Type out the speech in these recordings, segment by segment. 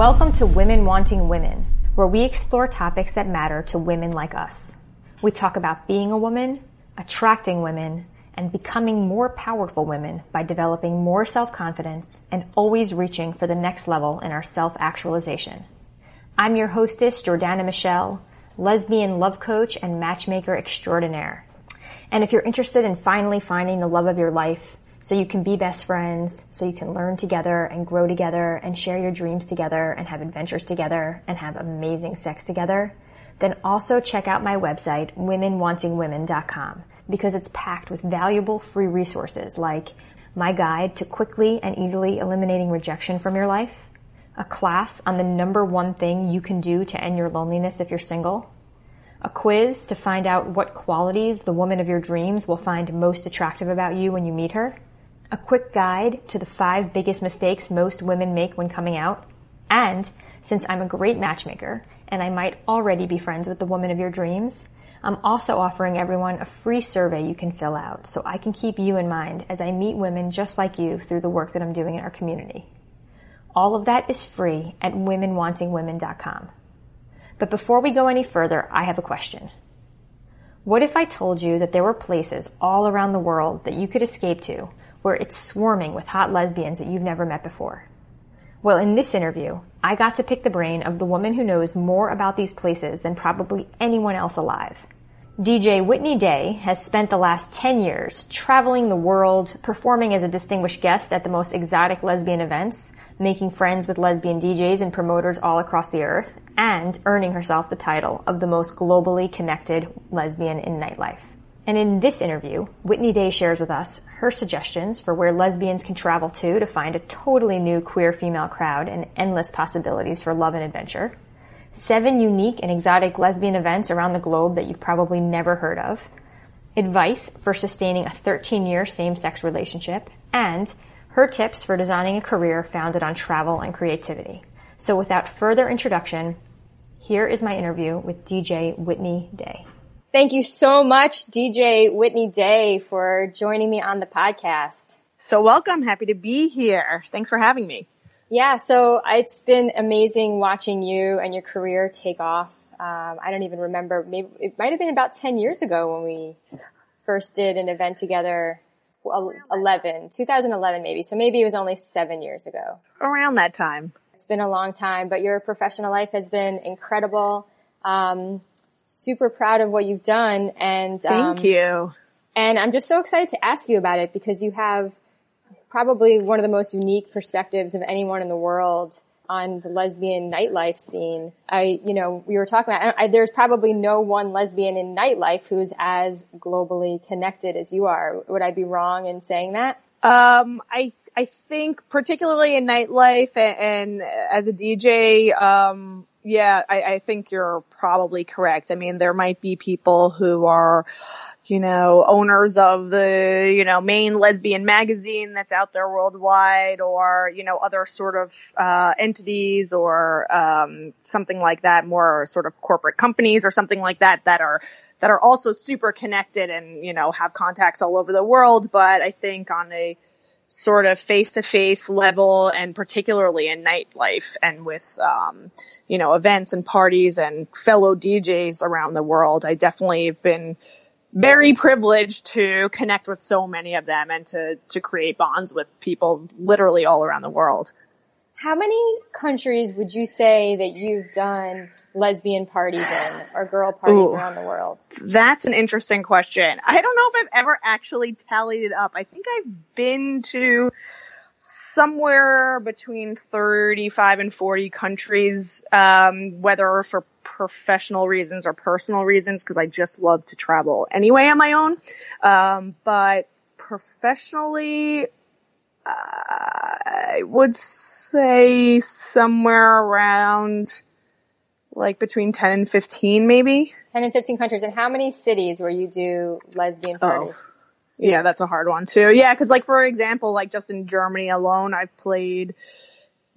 Welcome to Women Wanting Women, where we explore topics that matter to women like us. We talk about being a woman, attracting women, and becoming more powerful women by developing more self-confidence and always reaching for the next level in our self-actualization. I'm your hostess, Jordana Michelle, lesbian love coach and matchmaker extraordinaire. And if you're interested in finally finding the love of your life, so you can be best friends, so you can learn together and grow together and share your dreams together and have adventures together and have amazing sex together, then also check out my website, womenwantingwomen.com, because it's packed with valuable free resources like my guide to quickly and easily eliminating rejection from your life, a class on the number one thing you can do to end your loneliness if you're single, a quiz to find out what qualities the woman of your dreams will find most attractive about you when you meet her, a quick guide to the five biggest mistakes most women make when coming out, and since I'm a great matchmaker and I might already be friends with the woman of your dreams, I'm also offering everyone a free survey you can fill out so I can keep you in mind as I meet women just like you through the work that I'm doing in our community. All of that is free at womenwantingwomen.com. But before we go any further, I have a question. What if I told you that there were places all around the world that you could escape to where it's swarming with hot lesbians that you've never met before? Well, in this interview, I got to pick the brain of the woman who knows more about these places than probably anyone else alive. DJ Whitney Day has spent the last 10 years traveling the world, performing as a distinguished guest at the most exotic lesbian events, making friends with lesbian DJs and promoters all across the earth, and earning herself the title of the most globally connected lesbian in nightlife. And in this interview, Whitney Day shares with us her suggestions for where lesbians can travel to to find a totally new queer female crowd and endless possibilities for love and adventure seven unique and exotic lesbian events around the globe that you've probably never heard of, advice for sustaining a 13 year same sex relationship, and her tips for designing a career founded on travel and creativity. So without further introduction, here is my interview with DJ Whitney Day. Thank you so much, DJ Whitney Day, for joining me on the podcast. So welcome. Happy to be here. Thanks for having me. Yeah, so it's been amazing watching you and your career take off. Um, I don't even remember. Maybe it might have been about ten years ago when we first did an event together. 11, 2011 maybe. So maybe it was only seven years ago. Around that time. It's been a long time, but your professional life has been incredible. Um, super proud of what you've done and, um, thank you. And I'm just so excited to ask you about it because you have probably one of the most unique perspectives of anyone in the world on the lesbian nightlife scene. I, you know, we were talking about, I, there's probably no one lesbian in nightlife who's as globally connected as you are. Would I be wrong in saying that? Um, I, I think particularly in nightlife and, and as a DJ, um, yeah, I, I think you're probably correct. I mean, there might be people who are, you know, owners of the, you know, main lesbian magazine that's out there worldwide or, you know, other sort of, uh, entities or, um, something like that, more sort of corporate companies or something like that that are, that are also super connected and, you know, have contacts all over the world. But I think on a, sort of face to face level and particularly in nightlife and with, um, you know, events and parties and fellow DJs around the world. I definitely have been very privileged to connect with so many of them and to, to create bonds with people literally all around the world. How many countries would you say that you've done lesbian parties in or girl parties Ooh, around the world? That's an interesting question. I don't know if I've ever actually tallied it up. I think I've been to somewhere between 35 and 40 countries, um, whether for professional reasons or personal reasons, because I just love to travel anyway on my own. Um, but professionally, I would say somewhere around like between 10 and 15 maybe. 10 and 15 countries. And how many cities where you do lesbian oh. parties? Oh. Yeah, yeah that's a hard one too. Yeah, cause like for example, like just in Germany alone, I've played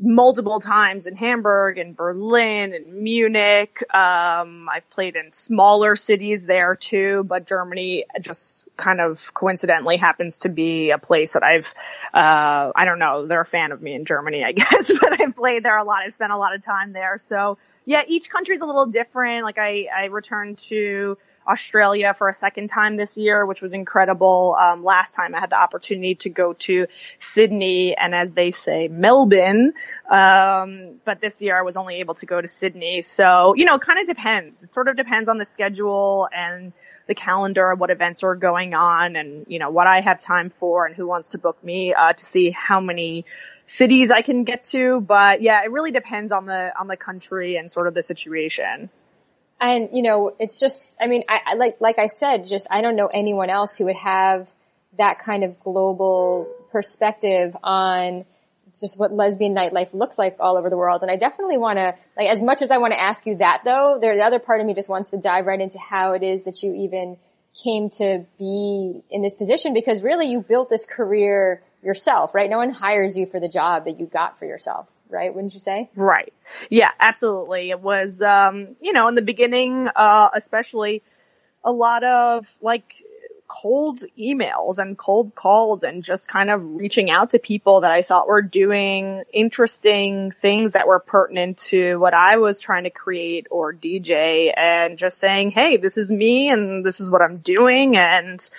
multiple times in Hamburg and Berlin and Munich. Um, I've played in smaller cities there too, but Germany just kind of coincidentally happens to be a place that I've, uh, I don't know, they're a fan of me in Germany, I guess, but I've played there a lot. I've spent a lot of time there. So yeah, each country's a little different. Like I, I returned to, Australia for a second time this year, which was incredible. Um, last time I had the opportunity to go to Sydney and as they say, Melbourne. Um, but this year I was only able to go to Sydney. So, you know, it kind of depends. It sort of depends on the schedule and the calendar of what events are going on and, you know, what I have time for and who wants to book me, uh, to see how many cities I can get to. But yeah, it really depends on the, on the country and sort of the situation. And, you know, it's just, I mean, I, I, like, like I said, just, I don't know anyone else who would have that kind of global perspective on just what lesbian nightlife looks like all over the world. And I definitely want to, like, as much as I want to ask you that though, there, the other part of me just wants to dive right into how it is that you even came to be in this position because really you built this career yourself, right? No one hires you for the job that you got for yourself right? Wouldn't you say? Right. Yeah, absolutely. It was, um, you know, in the beginning, uh, especially a lot of like cold emails and cold calls and just kind of reaching out to people that I thought were doing interesting things that were pertinent to what I was trying to create or DJ and just saying, Hey, this is me and this is what I'm doing. And,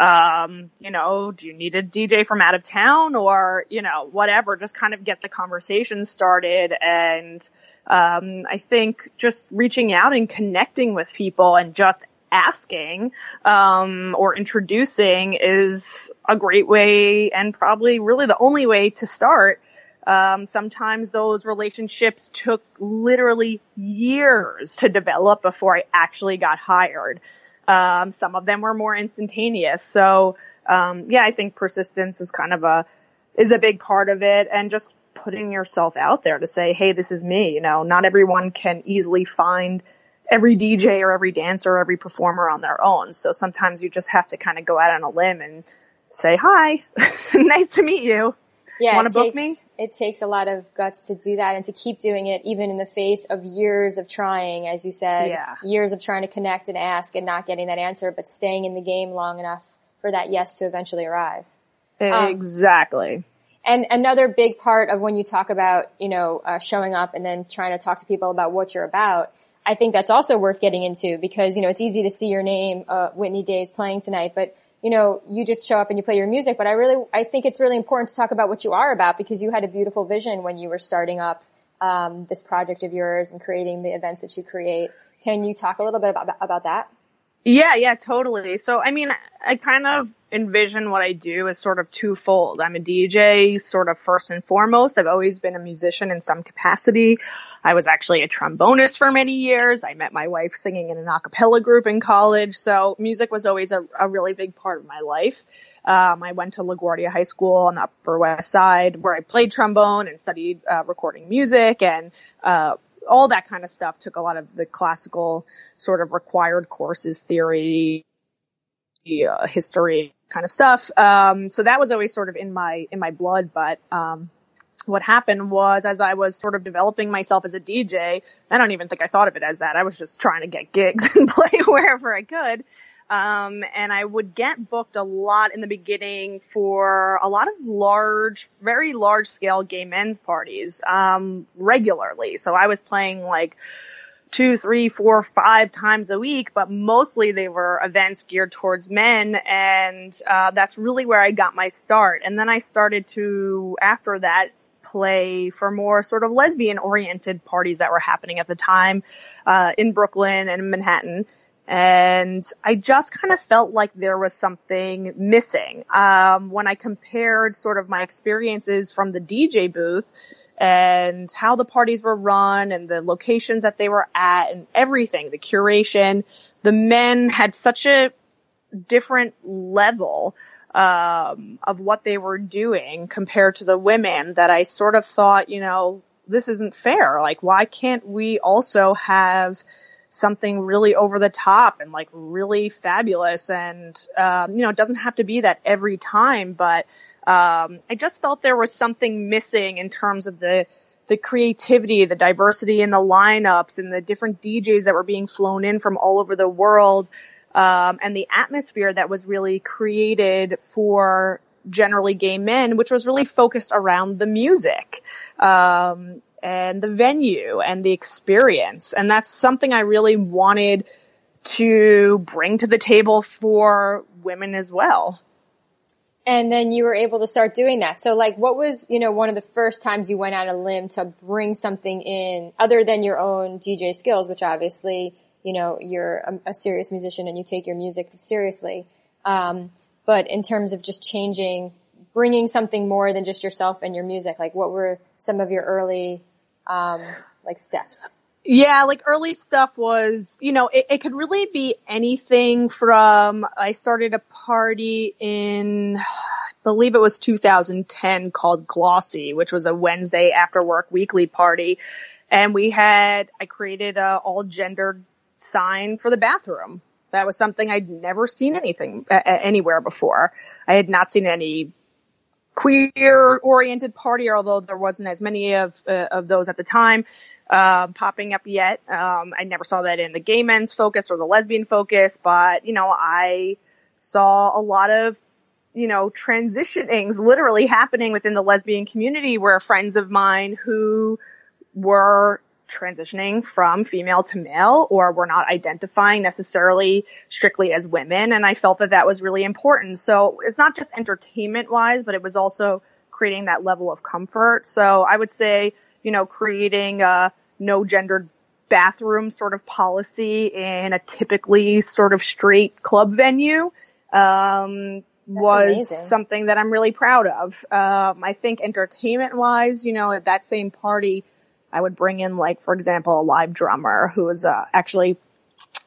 um, you know, do you need a DJ from out of town or, you know, whatever, just kind of get the conversation started. And, um, I think just reaching out and connecting with people and just asking, um, or introducing is a great way and probably really the only way to start. Um, sometimes those relationships took literally years to develop before I actually got hired. Um, some of them were more instantaneous. So, um, yeah, I think persistence is kind of a, is a big part of it and just putting yourself out there to say, Hey, this is me. You know, not everyone can easily find every DJ or every dancer or every performer on their own. So sometimes you just have to kind of go out on a limb and say, hi, nice to meet you. Yeah, want to book me? It takes a lot of guts to do that and to keep doing it even in the face of years of trying, as you said, yeah. years of trying to connect and ask and not getting that answer, but staying in the game long enough for that yes to eventually arrive. Exactly. Um, and another big part of when you talk about, you know, uh, showing up and then trying to talk to people about what you're about, I think that's also worth getting into because, you know, it's easy to see your name, uh, Whitney Days playing tonight, but you know, you just show up and you play your music, but I really, I think it's really important to talk about what you are about because you had a beautiful vision when you were starting up, um, this project of yours and creating the events that you create. Can you talk a little bit about, about that? Yeah, yeah, totally. So, I mean, I kind of envision what I do as sort of twofold. I'm a DJ, sort of first and foremost. I've always been a musician in some capacity. I was actually a trombonist for many years. I met my wife singing in an a cappella group in college. So music was always a, a really big part of my life. Um, I went to LaGuardia High School on the Upper West Side where I played trombone and studied uh, recording music and uh, all that kind of stuff. Took a lot of the classical sort of required courses, theory, uh, history kind of stuff. Um, so that was always sort of in my in my blood. But um, what happened was as I was sort of developing myself as a DJ, I don't even think I thought of it as that. I was just trying to get gigs and play wherever I could. Um, and I would get booked a lot in the beginning for a lot of large, very large scale gay men's parties, um, regularly. So I was playing like two, three, four, five times a week, but mostly they were events geared towards men. And, uh, that's really where I got my start. And then I started to, after that, play for more sort of lesbian oriented parties that were happening at the time, uh, in Brooklyn and Manhattan. And I just kind of felt like there was something missing. Um, when I compared sort of my experiences from the DJ booth and how the parties were run and the locations that they were at and everything, the curation, the men had such a different level um, of what they were doing compared to the women that I sort of thought, you know, this isn't fair. Like, why can't we also have something really over the top and like really fabulous and um, you know it doesn't have to be that every time but um, i just felt there was something missing in terms of the the creativity, the diversity in the lineups and the different DJs that were being flown in from all over the world, um, and the atmosphere that was really created for generally gay men, which was really focused around the music. Um, and the venue and the experience. And that's something I really wanted to bring to the table for women as well and then you were able to start doing that. So like what was, you know, one of the first times you went out a limb to bring something in other than your own DJ skills, which obviously, you know, you're a, a serious musician and you take your music seriously. Um, but in terms of just changing, bringing something more than just yourself and your music, like what were some of your early, um, like steps? Yeah, like early stuff was, you know, it, it, could really be anything from, I started a party in, I believe it was 2010 called Glossy, which was a Wednesday after work weekly party. And we had, I created a all gendered sign for the bathroom. That was something I'd never seen anything uh, anywhere before. I had not seen any queer oriented party, although there wasn't as many of, uh, of those at the time uh, popping up yet. Um, I never saw that in the gay men's focus or the lesbian focus, but you know, I saw a lot of you know, transitionings literally happening within the lesbian community where friends of mine who were transitioning from female to male or were not identifying necessarily strictly as women. And I felt that that was really important. So it's not just entertainment wise, but it was also creating that level of comfort. So I would say, you know, creating a no gendered bathroom sort of policy in a typically sort of straight club venue, um, was amazing. something that I'm really proud of. Um, I think entertainment wise, you know, at that same party, I would bring in like, for example, a live drummer who was, uh, actually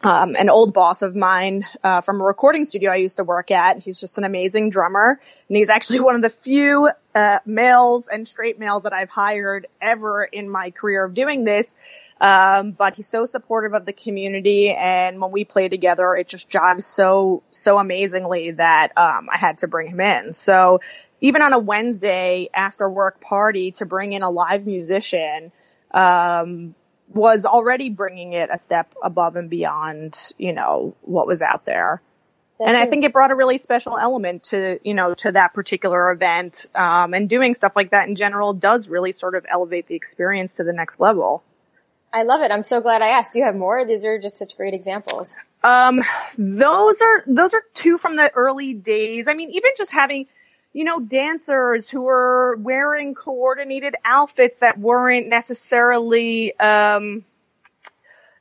um, an old boss of mine uh, from a recording studio I used to work at. He's just an amazing drummer, and he's actually one of the few uh, males and straight males that I've hired ever in my career of doing this. Um, but he's so supportive of the community, and when we play together, it just jives so so amazingly that um, I had to bring him in. So even on a Wednesday after work party, to bring in a live musician. Um, was already bringing it a step above and beyond, you know, what was out there. That's and I think it brought a really special element to, you know, to that particular event. Um, and doing stuff like that in general does really sort of elevate the experience to the next level. I love it. I'm so glad I asked. Do you have more? These are just such great examples. Um, those are, those are two from the early days. I mean, even just having, you know, dancers who were wearing coordinated outfits that weren't necessarily, um,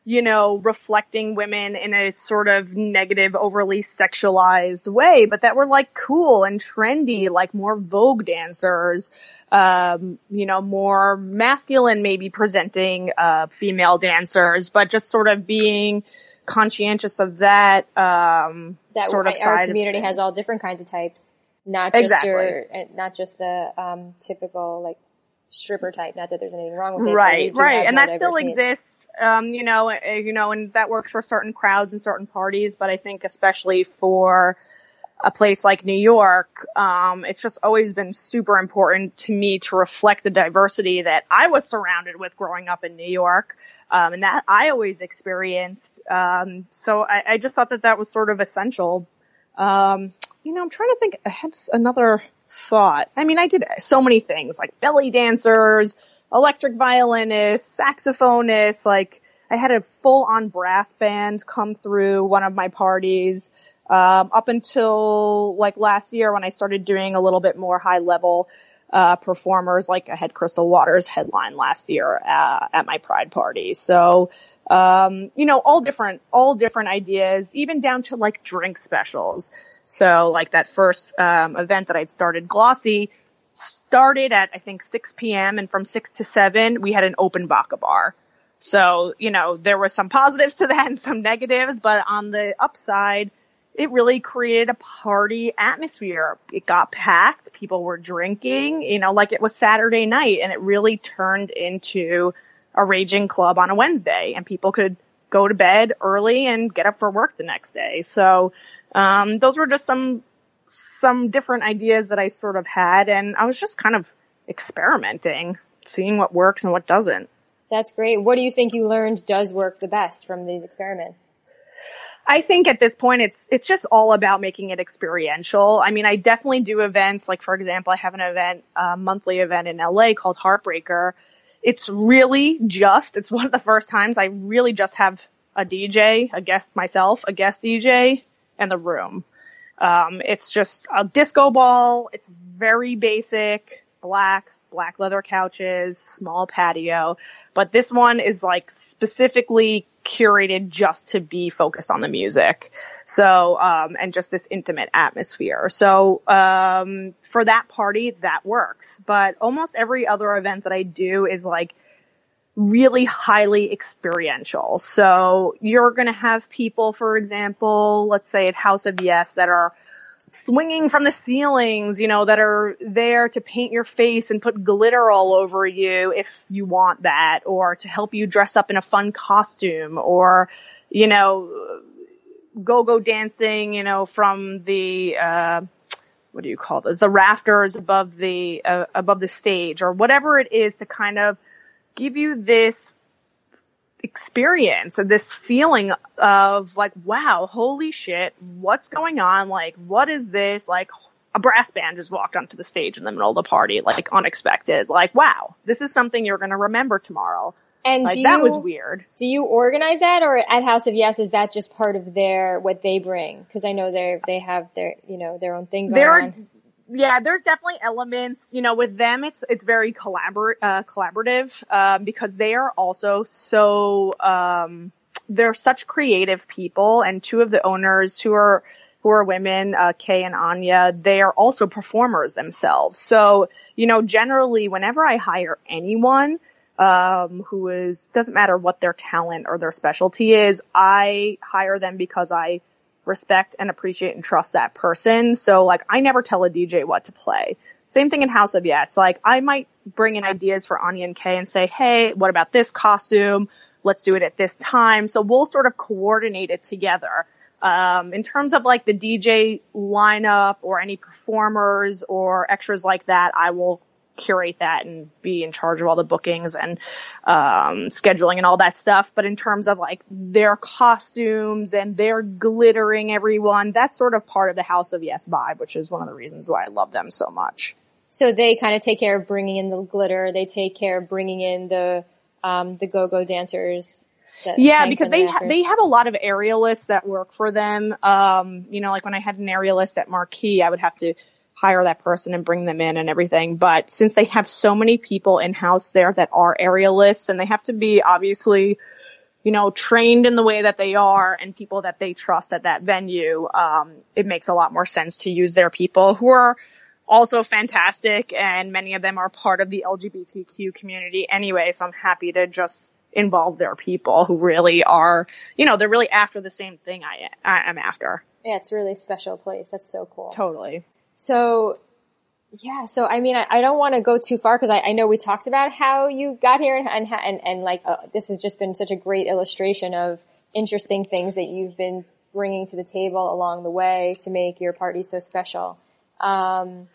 you know, reflecting women in a sort of negative, overly sexualized way, but that were like cool and trendy, like more Vogue dancers, um, you know, more masculine maybe presenting, uh, female dancers, but just sort of being, conscientious of that um that sort of our community has all different kinds of types not just exactly. your, eh, not just the um, typical like stripper type. Not that there's anything wrong with it. Right, right, and that still exists. Um, you know, eh, you know, and that works for certain crowds and certain parties. But I think especially for a place like New York, um, it's just always been super important to me to reflect the diversity that I was surrounded with growing up in New York. Um, and that I always experienced. Um, so I, I just thought that that was sort of essential. Um, you know, I'm trying to think. I had another thought. I mean, I did so many things like belly dancers, electric violinists, saxophonists. Like I had a full on brass band come through one of my parties. Um, up until like last year when I started doing a little bit more high level uh, performers, like I had Crystal Waters headline last year uh, at my Pride party. So um, you know, all different, all different ideas, even down to like drink specials. So like that first, um, event that I'd started, Glossy, started at, I think 6 p.m. and from 6 to 7, we had an open vodka bar. So, you know, there were some positives to that and some negatives, but on the upside, it really created a party atmosphere. It got packed. People were drinking, you know, like it was Saturday night and it really turned into a raging club on a Wednesday and people could go to bed early and get up for work the next day. So, um, those were just some, some different ideas that I sort of had and I was just kind of experimenting. seeing what works and what doesn't. That's great. What do you think you learned does work the best from these experiments? I think at this point it's it's just all about making it experiential. I mean, I definitely do events like for example, I have an event, a monthly event in LA called Heartbreaker. It's really just it's one of the first times I really just have a DJ, a guest myself, a guest DJ, and the room. Um, it's just a disco ball. It's very basic, black, black leather couches, small patio. But this one is like specifically curated just to be focused on the music. So, um, and just this intimate atmosphere. So, um, for that party, that works. But almost every other event that I do is like really highly experiential. So you're going to have people, for example, let's say at House of Yes that are swinging from the ceilings, you know, that are there to paint your face and put glitter all over you if you want that, or to help you dress up in a fun costume, or, you know, go-go dancing, you know, from the, uh, what do you call those? The rafters above the, uh, above the stage, or whatever it is to kind of give you this experience and this feeling of like, wow, holy shit, what's going on? Like, what is this? Like, a brass band just walked onto the stage in the middle of the party, like unexpected. Like, wow, this is something you're going to remember tomorrow. And like, you, that was weird. Do you organize that, or at House of Yes is that just part of their what they bring? Because I know they they have their you know their own thing going there on yeah, there's definitely elements, you know, with them, it's, it's very collabor- uh, collaborative, um, because they are also so, um, they're such creative people and two of the owners who are, who are women, uh, Kae and Anya, they are also performers themselves. So, you know, generally whenever I hire anyone, um, who is, doesn't matter what their talent or their specialty is, I hire them because I respect and appreciate and trust that person. So like I never tell a DJ what to play. Same thing in House of Yes. Like I might bring in ideas for Anya and Kae and say, hey, what about this costume? Let's do it at this time. So we'll sort of coordinate it together. Um, in terms of like the DJ lineup or any performers or extras like that, I will curate that and be in charge of all the bookings and um, scheduling and all that stuff. But in terms of like their costumes and their glittering everyone, that's sort of part of the House of Yes vibe, which is one of the reasons why I love them so much. So they kind of take care of bringing in the glitter. They take care of bringing in the um, the go-go dancers. Yeah, because they ha- they have a lot of aerialists that work for them. Um, you know, like when I had an aerialist at Marquee, I would have to hire that person and bring them in and everything. But since they have so many people in house there that are aerialists and they have to be obviously, you know, trained in the way that they are and people that they trust at that venue, um, it makes a lot more sense to use their people who are also fantastic and many of them are part of the LGBTQ community anyway. So I'm happy to just involve their people who really are, you know, they're really after the same thing I, I am after. Yeah, it's really special place. That's so cool. Totally. So, yeah, so I mean, I, I don't want to go too far because I, I, know we talked about how you got here and and and, and like uh, this has just been such a great illustration of interesting things that you've been bringing to the table along the way to make your party so special. Um,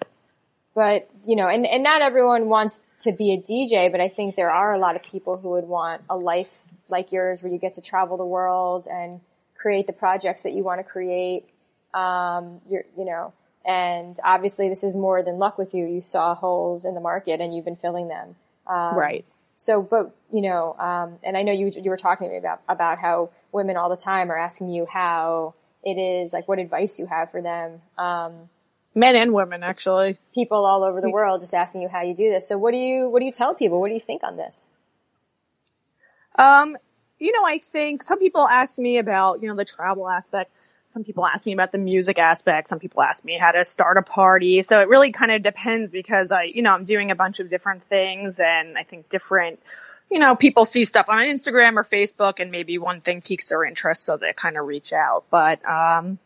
but you know, and and not everyone wants to be a DJ, but I think there are a lot of people who would want a life like yours where you get to travel the world and create the projects that you want to create. Um, you're, you know, and obviously this is more than luck with you. You saw holes in the market and you've been filling them. Um, right. So, but, you know, um, and I know you, you were talking to me about, about how women all the time are asking you how it is, like what advice you have for them. Um, men and women actually. People all over the world just asking you how you do this. So what do you, what do you tell people? What do you think on this? Um, you know, I think some people ask me about, you know, the travel aspect some people ask me about the music aspect. Some people ask me how to start a party. So it really kind of depends because I, you know, I'm doing a bunch of different things and I think different, you know, people see stuff on Instagram or Facebook and maybe one thing piques their interest so they kind of reach out. But, um,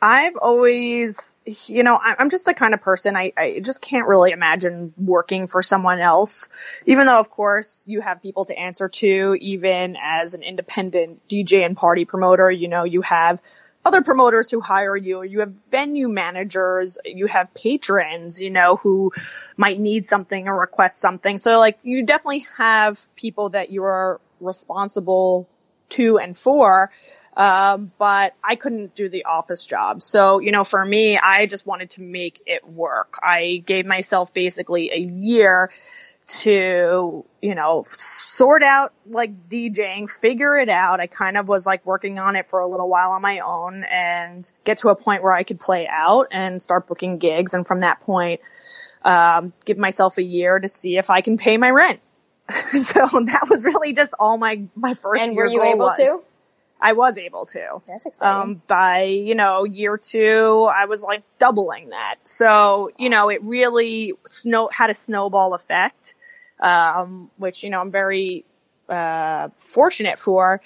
I've always, you know, I'm just the kind of person I, I just can't really imagine working for someone else. Even though, of course, you have people to answer to, even as an independent DJ and party promoter, you know, you have other promoters who hire you, you have venue managers, you have patrons, you know, who might need something or request something. So like you definitely have people that you are responsible to and for. Um, but I couldn't do the office job. So, you know, for me, I just wanted to make it work. I gave myself basically a year to, you know, sort out like DJing, figure it out. I kind of was like working on it for a little while on my own and get to a point where I could play out and start booking gigs. And from that point, um, give myself a year to see if I can pay my rent. so that was really just all my, my first and year were you able was. to? I was able to. That's exciting. Um, by, you know, year two, I was like doubling that. So, you know, it really snow, had a snowball effect, um, which, you know, I'm very, uh, fortunate for.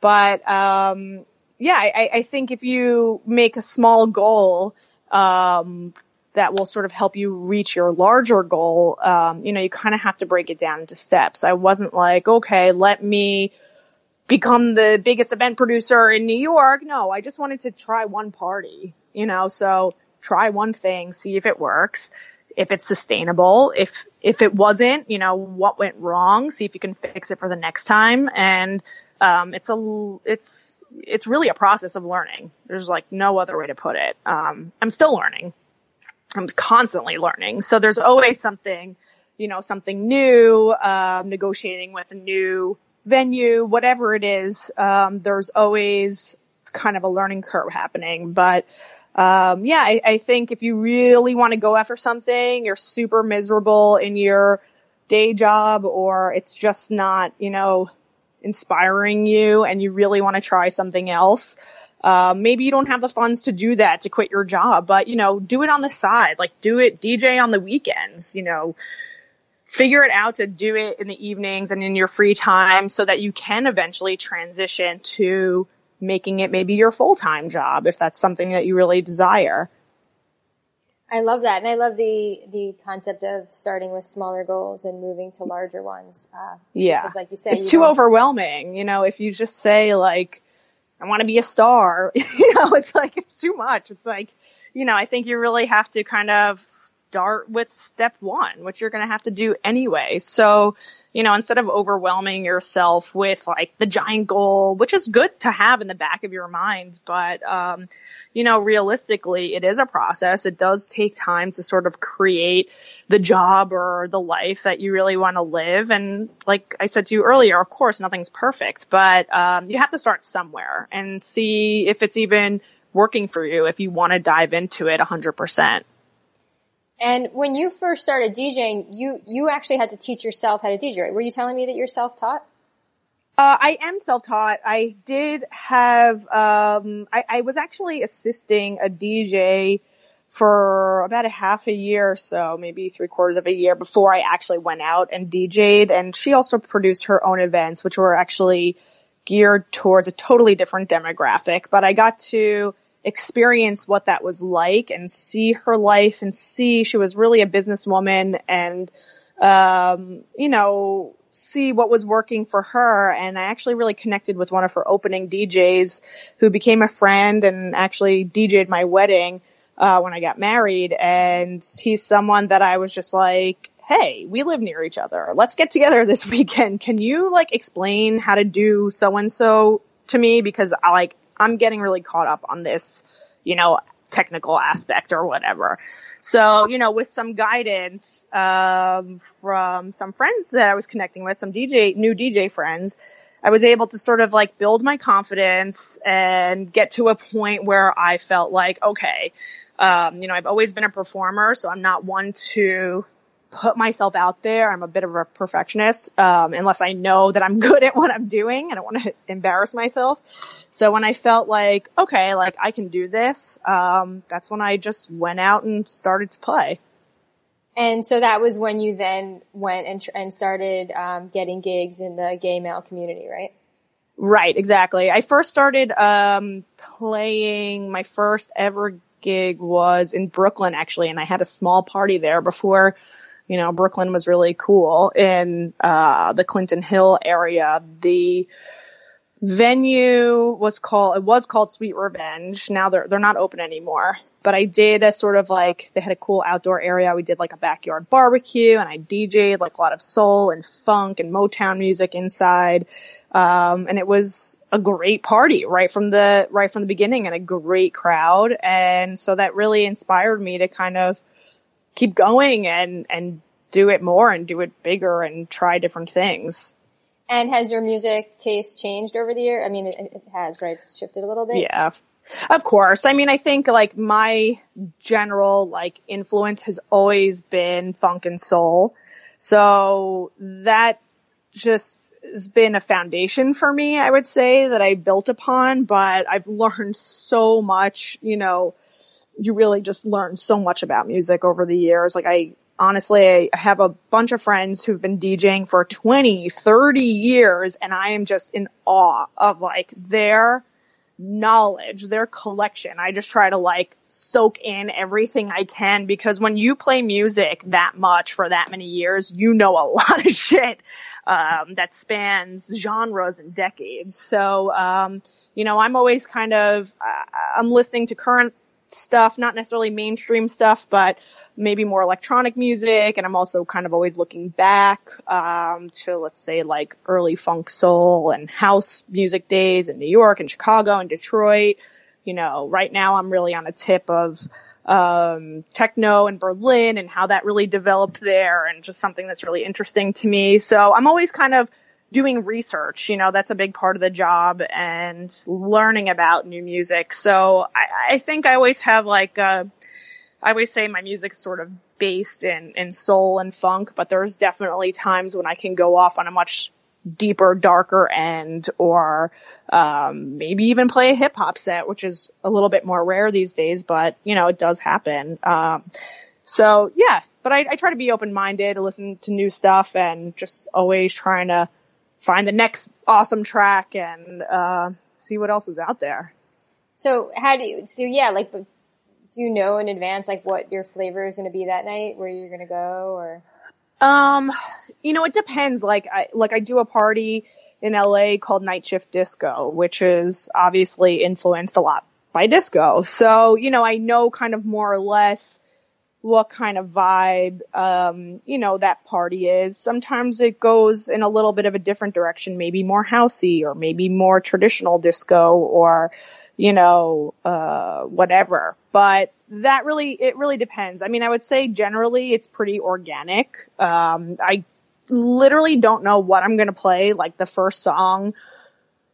But, um, yeah, I, I think if you make a small goal, um, that will sort of help you reach your larger goal, um, you know, you kind of have to break it down into steps. I wasn't like, okay, let me, become the biggest event producer in New York. No, I just wanted to try one party, you know, so try one thing, see if it works, if it's sustainable, if, if it wasn't, you know, what went wrong, see if you can fix it for the next time. And, um, it's a, it's, it's really a process of learning. There's like no other way to put it. Um, I'm still learning. I'm constantly learning. So there's always something, you know, something new, um, negotiating with a new venue, whatever it is, um, there's always kind of a learning curve happening. But um, yeah, I, I think if you really want to go after something, you're super miserable in your day job, or it's just not, you know, inspiring you, and you really want to try something else. Uh, maybe you don't have the funds to do that to quit your job, but you know, do it on the side. Like do it DJ on the weekends. You know, figure it out to do it in the evenings and in your free time so that you can eventually transition to making it maybe your full-time job if that's something that you really desire. I love that. And I love the, the concept of starting with smaller goals and moving to larger ones. Uh, yeah. Like you said, it's you too overwhelming. You know, if you just say like, I want to be a star, you know, it's like, it's too much. It's like, you know, I think you really have to kind of start with step one, which you're going to have to do anyway. So, you know, instead of overwhelming yourself with like the giant goal, which is good to have in the back of your mind, but, um, you know, realistically, it is a process. It does take time to sort of create the job or the life that you really want to live. And like I said to you earlier, of course, nothing's perfect, but, um, you have to start somewhere and see if it's even working for you if you want to dive into it 100%. And when you first started DJing, you, you actually had to teach yourself how to DJ, right? Were you telling me that you're self-taught? Uh, I am self-taught. I did have, um, I, I was actually assisting a DJ for about a half a year or so, maybe three quarters of a year before I actually went out and DJ'd. And she also produced her own events, which were actually geared towards a totally different demographic. But I got to experience what that was like and see her life and see she was really a businesswoman and, um, you know, see what was working for her. And I actually really connected with one of her opening DJs who became a friend and actually DJ'd my wedding, uh, when I got married. And he's someone that I was just like, Hey, we live near each other. Let's get together this weekend. Can you like explain how to do so and so to me? Because I like, I'm getting really caught up on this, you know, technical aspect or whatever. So, you know, with some guidance, um, from some friends that I was connecting with, some DJ, new DJ friends, I was able to sort of like build my confidence and get to a point where I felt like, okay, um, you know, I've always been a performer, so I'm not one to put myself out there. I'm a bit of a perfectionist, um, unless I know that I'm good at what I'm doing. I don't want to embarrass myself. So when I felt like, okay, like I can do this, um, that's when I just went out and started to play. And so that was when you then went and, and started um, getting gigs in the gay male community, right? Right, exactly. I first started um, playing. My first ever gig was in Brooklyn, actually, and I had a small party there before you know, Brooklyn was really cool in, uh, the Clinton Hill area. The, venue was called, it was called Sweet Revenge. Now they're, they're not open anymore. But I did a sort of like, they had a cool outdoor area. We did like a backyard barbecue and I DJ'd like a lot of soul and funk and Motown music inside. Um, and it was a great party right from the, right from the beginning and a great crowd. And so that really inspired me to kind of keep going and, and do it more and do it bigger and try different things. And has your music taste changed over the year? I mean, it, it has, right? It's shifted a little bit. Yeah. Of course. I mean, I think like my general like influence has always been funk and soul. So that just has been a foundation for me, I would say that I built upon, but I've learned so much, you know, you really just learn so much about music over the years. Like I, honestly, I have a bunch of friends who've been DJing for 20, 30 years and I am just in awe of like their knowledge, their collection. I just try to like soak in everything I can because when you play music that much for that many years, you know a lot of shit, um, that spans genres and decades. So, um, you know, I'm always kind of, uh, I'm listening to current stuff, not necessarily mainstream stuff, but maybe more electronic music. And I'm also kind of always looking back, um, to let's say like early funk soul and house music days in New York and Chicago and Detroit. You know, right now I'm really on a tip of, um, techno in Berlin and how that really developed there and just something that's really interesting to me. So I'm always kind of doing research, you know, that's a big part of the job and learning about new music. So I, I think I always have like, uh, I always say my music's sort of based in, in soul and funk, but there's definitely times when I can go off on a much deeper, darker end or, um, maybe even play a hip hop set, which is a little bit more rare these days, but you know, it does happen. Um, so yeah, but I, I try to be open minded, listen to new stuff and just always trying to find the next awesome track and uh, see what else is out there. So how do you? So yeah, like, do you know in advance like what your flavor is going to be that night, where you're going to go, or? Um, you know, it depends. Like I like I do a party in LA called Night Shift Disco, which is obviously influenced a lot by disco. So, you know, I know kind of more or less what kind of vibe, um, you know, that party is. Sometimes it goes in a little bit of a different direction, maybe more housey or maybe more traditional disco or, you know, uh, whatever. But that really, it really depends. I mean, I would say generally it's pretty organic. Um, I literally don't know what I'm going to play, like the first song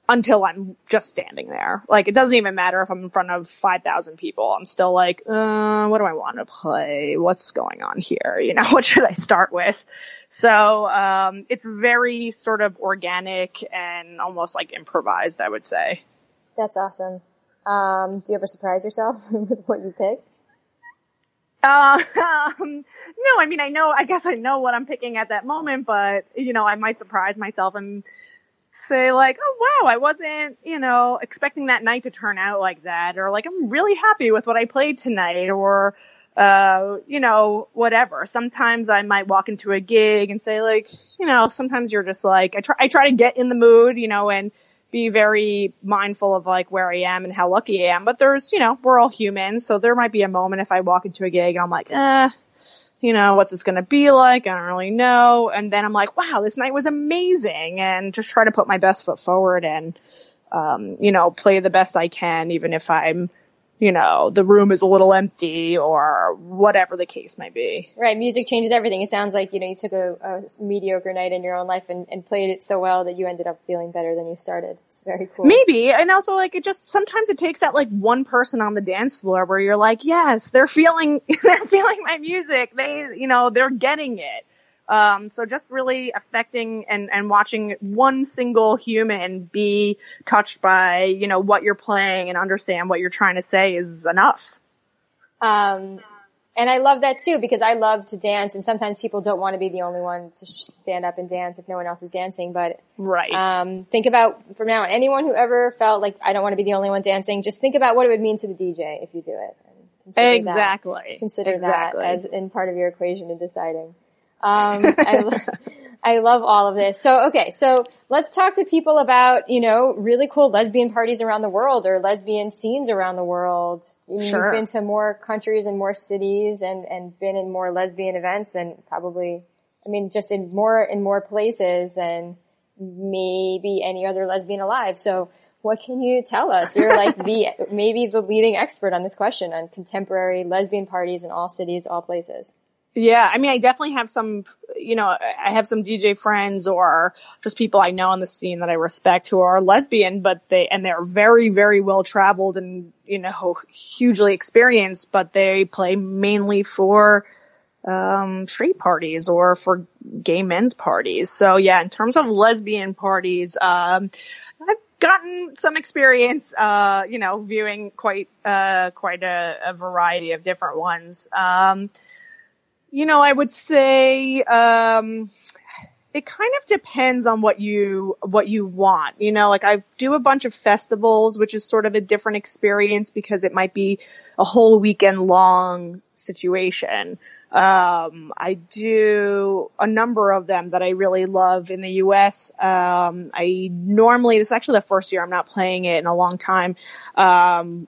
until I'm just standing there. Like it doesn't even matter if I'm in front of 5,000 people. I'm still like, uh, what do I want to play? What's going on here? You know, what should I start with? So, um, it's very sort of organic and almost like improvised, I would say. That's awesome. Um, do you ever surprise yourself with what you pick? Uh, um, no, I mean, I know, I guess I know what I'm picking at that moment, but, you know, I might surprise myself and say like, oh wow, I wasn't, you know, expecting that night to turn out like that, or like I'm really happy with what I played tonight, or, uh, you know, whatever. Sometimes I might walk into a gig and say like, you know, sometimes you're just like, I try, I try to get in the mood, you know, and be very mindful of like where I am and how lucky I am. But there's, you know, we're all human, so there might be a moment if I walk into a gig and I'm like, eh, you know, what's this going to be like? I don't really know. And then I'm like, wow, this night was amazing and just try to put my best foot forward and, um, you know, play the best I can, even if I'm, you know, the room is a little empty or whatever the case may be. Right. Music changes everything. It sounds like, you know, you took a, a mediocre night in your own life and, and, played it so well that you ended up feeling better than you started. It's very cool. Maybe. And also like it just, sometimes it takes that like one person on the dance floor where you're like, yes, they're feeling, they're feeling my music. They, you know, they're getting it. Um, so just really affecting and, and watching one single human be touched by, you know, what you're playing and understand what you're trying to say is enough. Um, and I love that too because I love to dance and sometimes people don't want to be the only one to stand up and dance if no one else is dancing. But, right. Um, think about from now on, anyone who ever felt like I don't want to be the only one dancing, just think about what it would mean to the DJ if you do it. Consider exactly. That, consider exactly. that as in part of your equation in deciding. Um, I, I love all of this. So, okay, so let's talk to people about, you know, really cool lesbian parties around the world or lesbian scenes around the world. You Sure. You've been to more countries and more cities and, and been in more lesbian events than probably, I mean, just in more, in more places than maybe any other lesbian alive. So what can you tell us? You're like the, maybe the leading expert on this question on contemporary lesbian parties in all cities, all places. Yeah, I mean, I definitely have some, you know, I have some DJ friends or just people I know on the scene that I respect who are lesbian, but they, and they're very, very well traveled and, you know, hugely experienced, but they play mainly for, um, straight parties or for gay men's parties. So yeah, in terms of lesbian parties, um, I've gotten some experience, uh, you know, viewing quite, uh, quite a, a variety of different ones. Um, you know, I would say, um, it kind of depends on what you, what you want. You know, like I do a bunch of festivals, which is sort of a different experience because it might be a whole weekend long situation. Um, I do a number of them that I really love in the US. Um, I normally, this is actually the first year I'm not playing it in a long time. Um,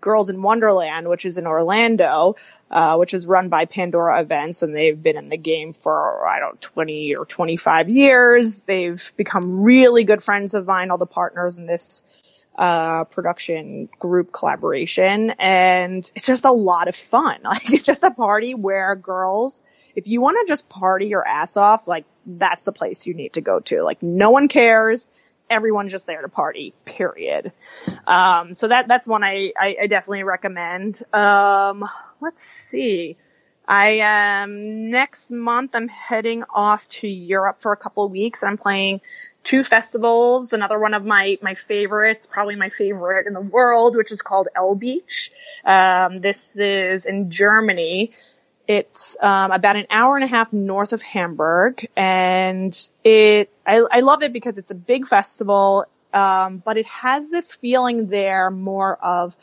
Girls in Wonderland, which is in Orlando, uh, which is run by Pandora Events, and they've been in the game for I don't know, 20 or 25 years. They've become really good friends of mine, all the partners in this uh, production group collaboration, and it's just a lot of fun. Like it's just a party where girls, if you want to just party your ass off, like that's the place you need to go to. Like no one cares everyone's just there to party, period. Um, so that, that's one I, I, I definitely recommend. Um, let's see. I am, next month I'm heading off to Europe for a couple weeks. I'm playing two festivals, another one of my, my favorites, probably my favorite in the world, which is called L Beach. Um, this is in Germany. It's um, about an hour and a half north of Hamburg, and it I, I love it because it's a big festival, um, but it has this feeling there more of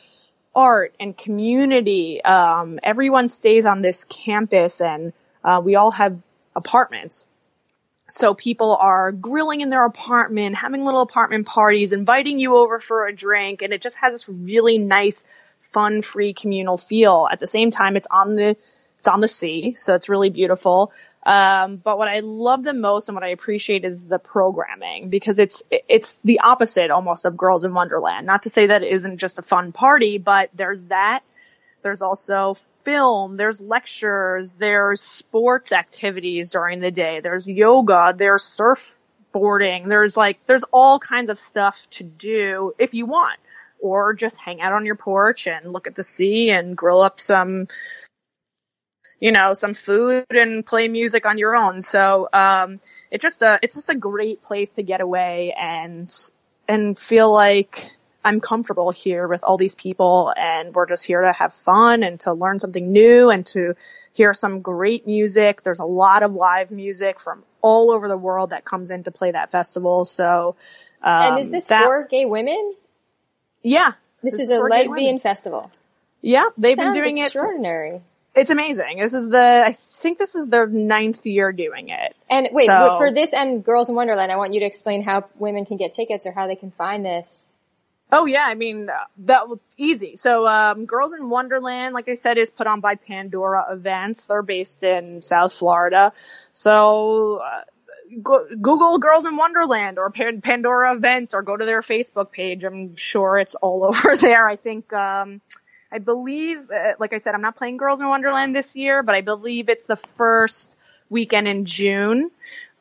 art and community. Um, everyone stays on this campus, and uh, we all have apartments. So people are grilling in their apartment, having little apartment parties, inviting you over for a drink, and it just has this really nice, fun, free communal feel. At the same time, it's on the it's on the sea, so it's really beautiful. Um, but what I love the most and what I appreciate is the programming because it's it's the opposite almost of Girls in Wonderland. Not to say that it isn't just a fun party, but there's that. There's also film, there's lectures, there's sports activities during the day, there's yoga, there's surfboarding, there's like there's all kinds of stuff to do if you want. Or just hang out on your porch and look at the sea and grill up some you know, some food and play music on your own. So, um, it's just a, it's just a great place to get away and, and feel like I'm comfortable here with all these people and we're just here to have fun and to learn something new and to hear some great music. There's a lot of live music from all over the world that comes in to play that festival. So, um, and is this that, for gay women? Yeah. This, this is a lesbian festival. Yeah. They've Sounds been doing it. extraordinary. It's amazing. This is the, I think this is their ninth year doing it. And wait, So- wait, for this and Girls in Wonderland, I want you to explain how women can get tickets or how they can find this. Oh yeah, I mean that was easy. So um, Girls in Wonderland, like I said, is put on by Pandora Events. They're based in South Florida. So uh, go, Google Girls in Wonderland or Pan- Pandora Events, or go to their Facebook page. I'm sure it's all over there. I think. Um, I believe, uh, like I said, I'm not playing Girls in Wonderland this year, but I believe it's the first weekend in June.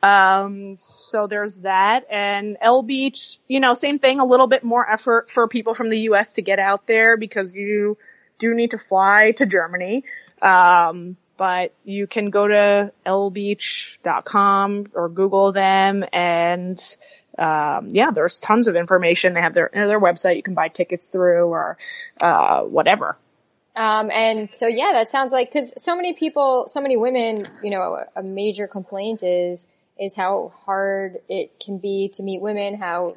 Um, so there's that. And L Beach, you know, same thing, a little bit more effort for people from the US to get out there because you do need to fly to Germany. Um, but you can go to lbeach.com or Google them and, um, yeah, there's tons of information. They have their, their website you can buy tickets through or, uh, whatever. Um, and so yeah, that sounds like, cause so many people, so many women, you know, a major complaint is, is how hard it can be to meet women, how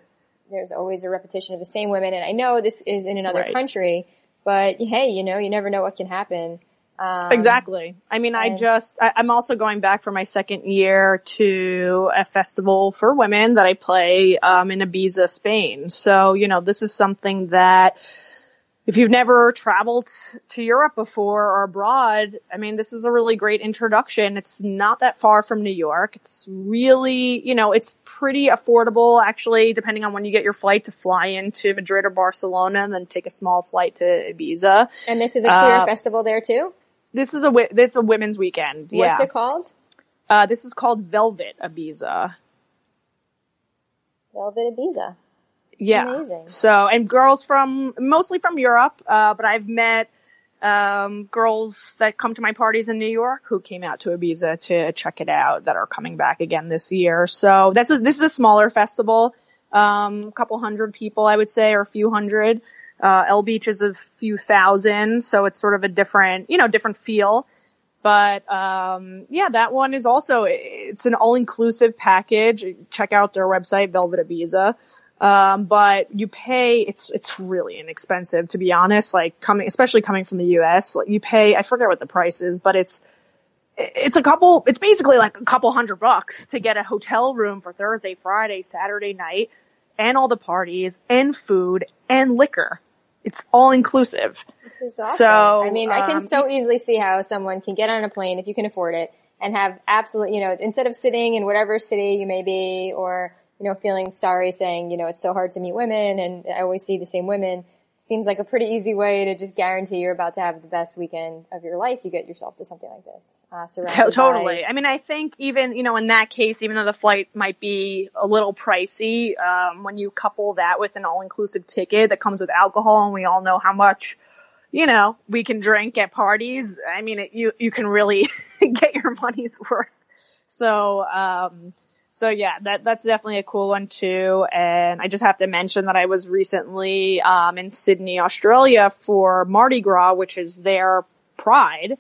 there's always a repetition of the same women. And I know this is in another Right. country, but hey, you know, you never know what can happen. Um, exactly. I mean, I just, I, am also going back for my second year to a festival for women that I play, um, in Ibiza, Spain. So, you know, this is something that if you've never traveled to Europe before or abroad, I mean, this is a really great introduction. It's not that far from New York. It's really, you know, it's pretty affordable actually, depending on when you get your flight to fly into Madrid or Barcelona and then take a small flight to Ibiza. And this is a queer uh, festival there too? This is a, this is a women's weekend. What's it called? Uh, this is called Velvet Ibiza. Velvet Ibiza. Yeah. Amazing. So, and girls from, mostly from Europe, uh, but I've met, um, girls that come to my parties in New York who came out to Ibiza to check it out that are coming back again this year. So that's a, this is a smaller festival. Um, a couple hundred people, I would say, or a few hundred. Uh, L Beach is a few thousand, so it's sort of a different, you know, different feel. But um, yeah, that one is also it's an all-inclusive package. Check out their website, Velvet Ibiza. Um, but you pay, it's, it's really inexpensive to be honest, like coming, especially coming from the US, like you pay, I forget what the price is, but it's, it's a couple, it's basically like a couple hundred bucks to get a hotel room for Thursday, Friday, Saturday night and all the parties and food and liquor. It's all inclusive. This is awesome. So, I mean, I can um, so easily see how someone can get on a plane if you can afford it and have absolute, you know, instead of sitting in whatever city you may be or you know, feeling sorry saying, you know, it's so hard to meet women and I always see the same women seems like a pretty easy way to just guarantee you're about to have the best weekend of your life. You get yourself to something like this. Uh, totally. By- I mean, I think even, you know, in that case, even though the flight might be a little pricey, um, when you couple that with an all-inclusive ticket that comes with alcohol and we all know how much, you know, we can drink at parties. I mean, it, you, you can really get your money's worth. So, um, so yeah, that that's definitely a cool one too. And I just have to mention that I was recently um, in Sydney, Australia for Mardi Gras, which is their pride.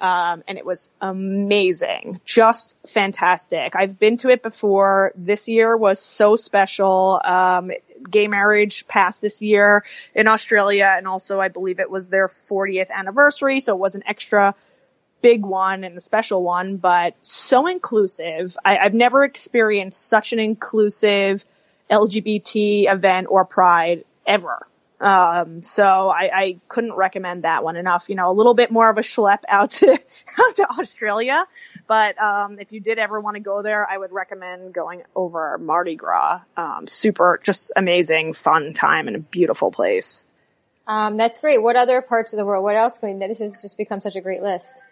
Um, and it was amazing, just fantastic. I've been to it before. This year was so special. Um, gay marriage passed this year in Australia, and also I believe it was their 40th anniversary, so it was an extra big one and a special one, but so inclusive. I, I've never experienced such an inclusive LGBT event or pride ever. Um, so I, I couldn't recommend that one enough. You know, a little bit more of a schlep out to out to Australia, but um, if you did ever want to go there, I would recommend going over Mardi Gras. Um, super, just amazing, fun time and a beautiful place. Um, that's great. What other parts of the world? What else? This has just become such a great list.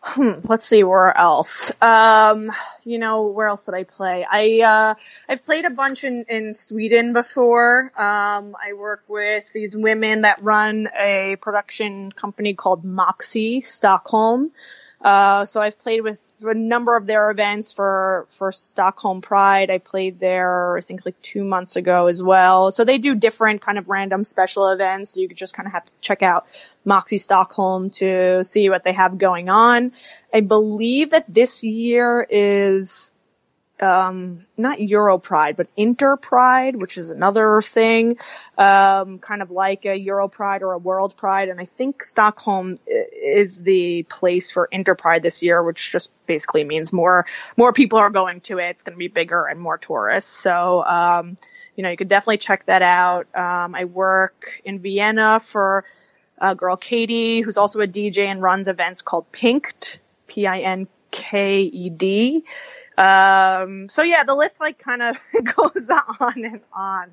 Hmm, let's see where else. Um, you know, where else did I play? I uh, I've played a bunch in in Sweden before. Um, I work with these women that run a production company called Moxie Stockholm. Uh, so I've played with a number of their events for, for Stockholm Pride. I played there, I think like two months ago as well. So they do different kind of random special events. So you just kind of have to check out Moxie Stockholm to see what they have going on. I believe that this year is um, not Euro Pride, but Inter Pride, which is another thing, um, kind of like a Euro Pride or a World Pride. And I think Stockholm is the place for Inter Pride this year, which just basically means more, more people are going to it. It's going to be bigger and more tourists. So, um, you know, you could definitely check that out. Um, I work in Vienna for a girl, Katie, who's also a DJ and runs events called Pinked, P-I-N-K-E-D. Um, so yeah, the list like kind of goes on and on.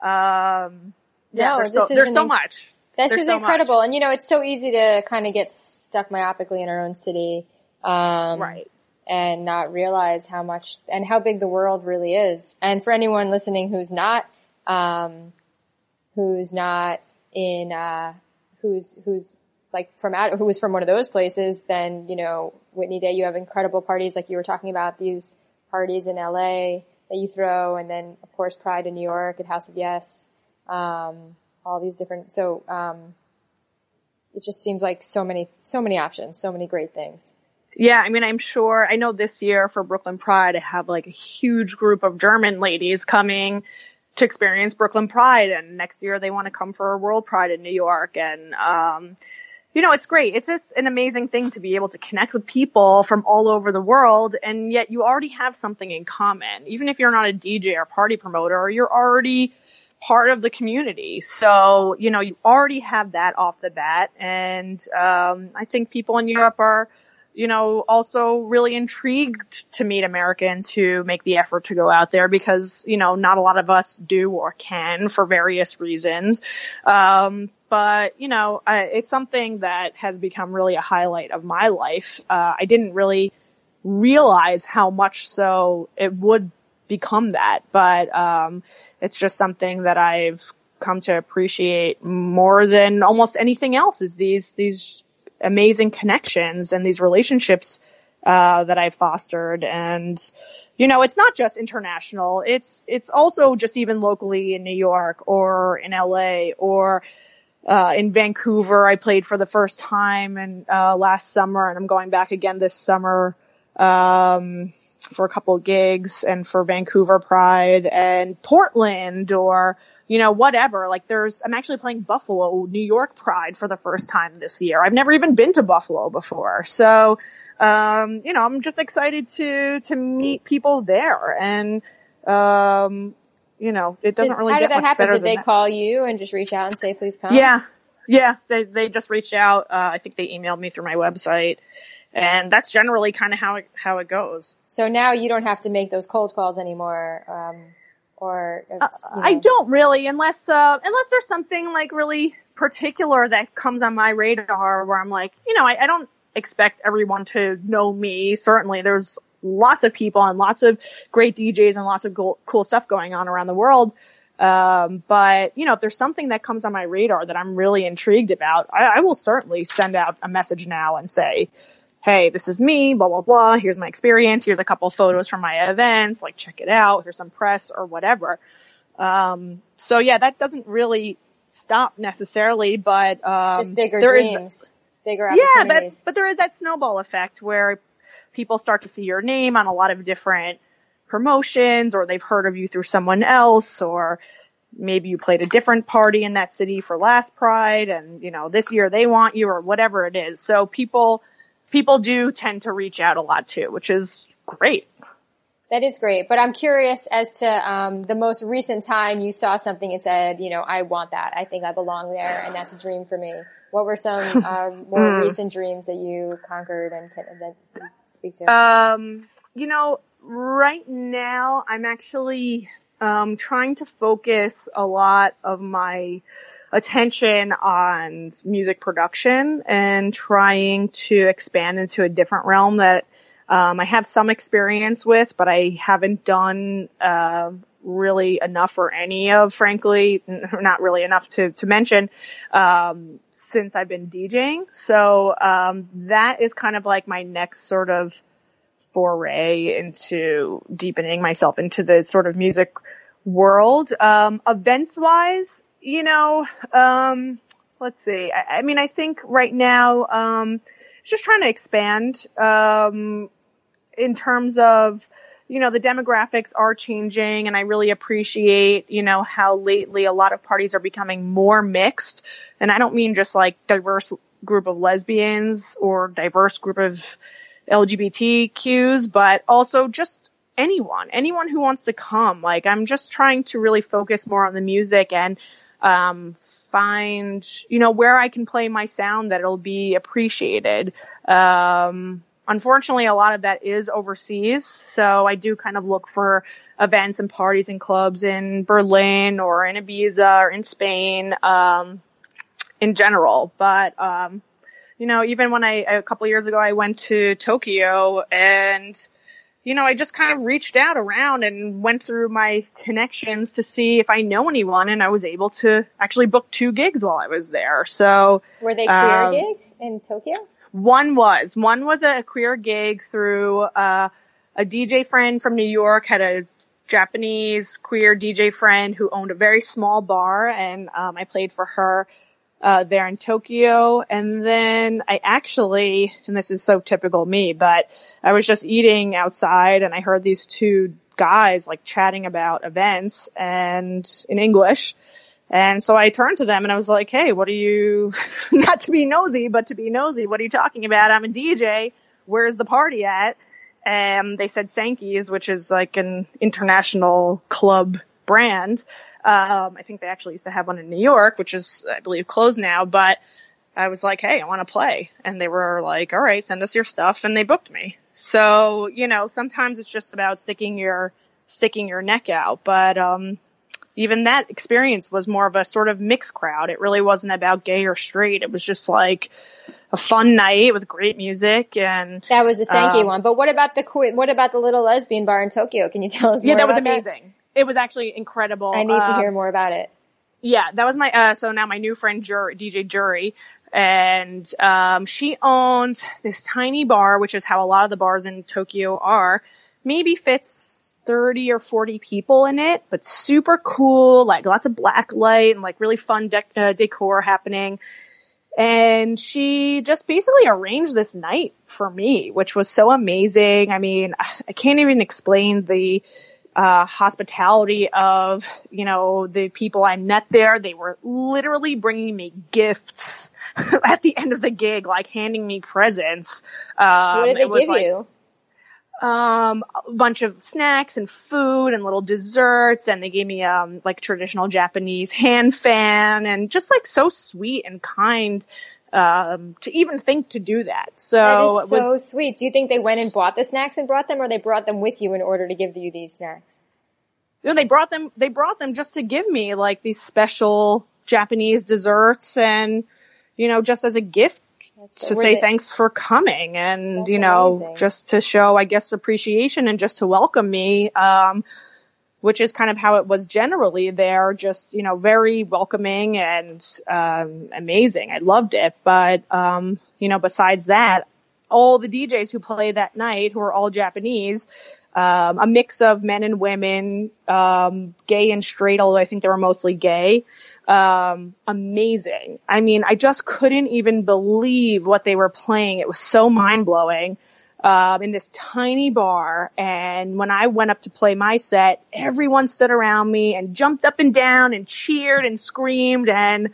Um, yeah, no, there's, so, there's so much. This there's is so incredible. Much. And you know, it's so easy to kind of get stuck myopically in our own city. Um, right. And not realize how much and how big the world really is. And for anyone listening who's not, um, who's not in, uh, who's, who's like from out, who was from one of those places, then, you know, Whitney Day, you have incredible parties like you were talking about these parties in LA that you throw and then of course Pride in New York at House of Yes. Um, all these different, so, um, it just seems like so many, so many options, so many great things. Yeah, I mean, I'm sure, I know this year for Brooklyn Pride, I have like a huge group of German ladies coming to experience Brooklyn Pride and next year they want to come for World Pride in New York and, um, you know, it's great. It's just an amazing thing to be able to connect with people from all over the world and yet you already have something in common. Even if you're not a DJ or party promoter, you're already part of the community. So, you know, you already have that off the bat. And, um, I think people in Europe are, you know, also really intrigued to meet Americans who make the effort to go out there because, you know, not a lot of us do or can for various reasons. Um, but, you know, it's something that has become really a highlight of my life. Uh, I didn't really realize how much so it would become that, but, um, it's just something that I've come to appreciate more than almost anything else is these, these amazing connections and these relationships uh, that I've fostered. And, you know, it's not just international. It's, it's also just even locally in New York or in LA or, uh, in Vancouver. I played for the first time and, uh, last summer and I'm going back again this summer. Um, for a couple of gigs and for Vancouver Pride and Portland or, you know, whatever. Like there's, I'm actually playing Buffalo, New York Pride for the first time this year. I've never even been to Buffalo before. So, um, you know, I'm just excited to, to meet people there and, um, you know, it doesn't really How did that happen? Did they that. call you and just reach out and say, please come? Yeah. Yeah. They, they just reached out. Uh, I think they emailed me through my website and that's generally kind of how it, how it goes. So now you don't have to make those cold calls anymore, um, or you know. I don't really, unless uh, unless there's something like really particular that comes on my radar where I'm like, you know, I, I don't expect everyone to know me. Certainly, there's lots of people and lots of great DJs and lots of cool, cool stuff going on around the world. Um, but you know, if there's something that comes on my radar that I'm really intrigued about, I, I will certainly send out a message now and say, hey, this is me, blah, blah, blah. Here's my experience. Here's a couple photos from my events. Like, check it out. Here's some press or whatever. Um, so yeah, that doesn't really stop necessarily, but, um, just bigger there is- dreams, bigger yeah, but, but there is that snowball effect where people start to see your name on a lot of different promotions or they've heard of you through someone else or maybe you played a different party in that city for last pride and you know this year they want you or whatever it is so people people do tend to reach out a lot too which is great That is great, but I'm curious as to um, the most recent time you saw something and said, you know, I want that. I think I belong there, and that's a dream for me. What were some uh, more recent dreams that you conquered and can that you speak to? Um, you know, right now I'm actually um, trying to focus a lot of my attention on music production and trying to expand into a different realm that um, I have some experience with, but I haven't done uh, really enough or any of, frankly, not really enough to to mention um, since I've been DJing. So um, that is kind of like my next sort of foray into deepening myself into the sort of music world. Um, events wise, you know, um, let's see. I, I mean, I think right now, um, it's just trying to expand, um, in terms of, you know, the demographics are changing and I really appreciate, you know, how lately a lot of parties are becoming more mixed. And I don't mean just like diverse group of lesbians or diverse group of LGBTQs, but also just anyone, anyone who wants to come. Like I'm just trying to really focus more on the music and, um, find, you know, where I can play my sound that it'll be appreciated. Um, unfortunately, a lot of that is overseas. So I do kind of look for events and parties and clubs in Berlin or in Ibiza or in Spain, um, in general. But, um, you know, even when I, a couple years ago, I went to Tokyo and, you know, I just kind of reached out around and went through my connections to see if I know anyone and I was able to actually book two gigs while I was there. So were they queer um, gigs in Tokyo? one was, one was a queer gig through, uh, a DJ friend from New York had a Japanese queer DJ friend who owned a very small bar and, um, I played for her uh, there in Tokyo. And then I actually, and this is so typical me, but I was just eating outside and I heard these two guys like chatting about events and in English. And so I turned to them and I was like, Hey, what are you, not to be nosy, but to be nosy, what are you talking about? I'm a DJ. Where's the party at? And they said Sankey's, which is like an international club brand. Um, I think they actually used to have one in New York, which is, I believe, closed now, but I was like, Hey, I want to play. And they were like, all right, send us your stuff. And they booked me. So, you know, sometimes it's just about sticking your, sticking your neck out. But, um, even that experience was more of a sort of mixed crowd. It really wasn't about gay or straight. It was just like a fun night with great music and that was the Sankey um, one. But what about the what about the little lesbian bar in Tokyo? Can you tell us? Yeah, that was amazing. That? It was actually incredible. I need to hear um, more about it. Yeah, that was my uh so now my new friend Jury, DJ Jury and um she owns this tiny bar which is how a lot of the bars in Tokyo are maybe fits 30 or 40 people in it, but super cool, like lots of black light and like really fun uh, decor happening. And she just basically arranged this night for me, which was so amazing. I mean, I can't even explain the uh, hospitality of, you know, the people I met there. They were literally bringing me gifts at the end of the gig, like handing me presents. Um, what did they give like, you? um, a bunch of snacks and food and little desserts and they gave me, um, like traditional Japanese hand fan and just like so sweet and kind, um, to even think to do that. So that is so was, sweet. Do you think they went and bought the snacks and brought them or they brought them with you in order to give you these snacks? You know, they brought them, they brought them just to give me like these special Japanese desserts and, you know, just as a gift that's, to say thanks for coming and, you know, amazing. just to show, I guess, appreciation and just to welcome me. Um, which is kind of how it was generally there, just, you know, very welcoming and, um, amazing. I loved it. But, um, you know, besides that, all the DJs who play that night, who are all Japanese, um, a mix of men and women, um, gay and straight, although I think they were mostly gay, um, amazing. I mean, I just couldn't even believe what they were playing. It was so mind blowing. Um, in this tiny bar and when I went up to play my set, everyone stood around me and jumped up and down and cheered and screamed and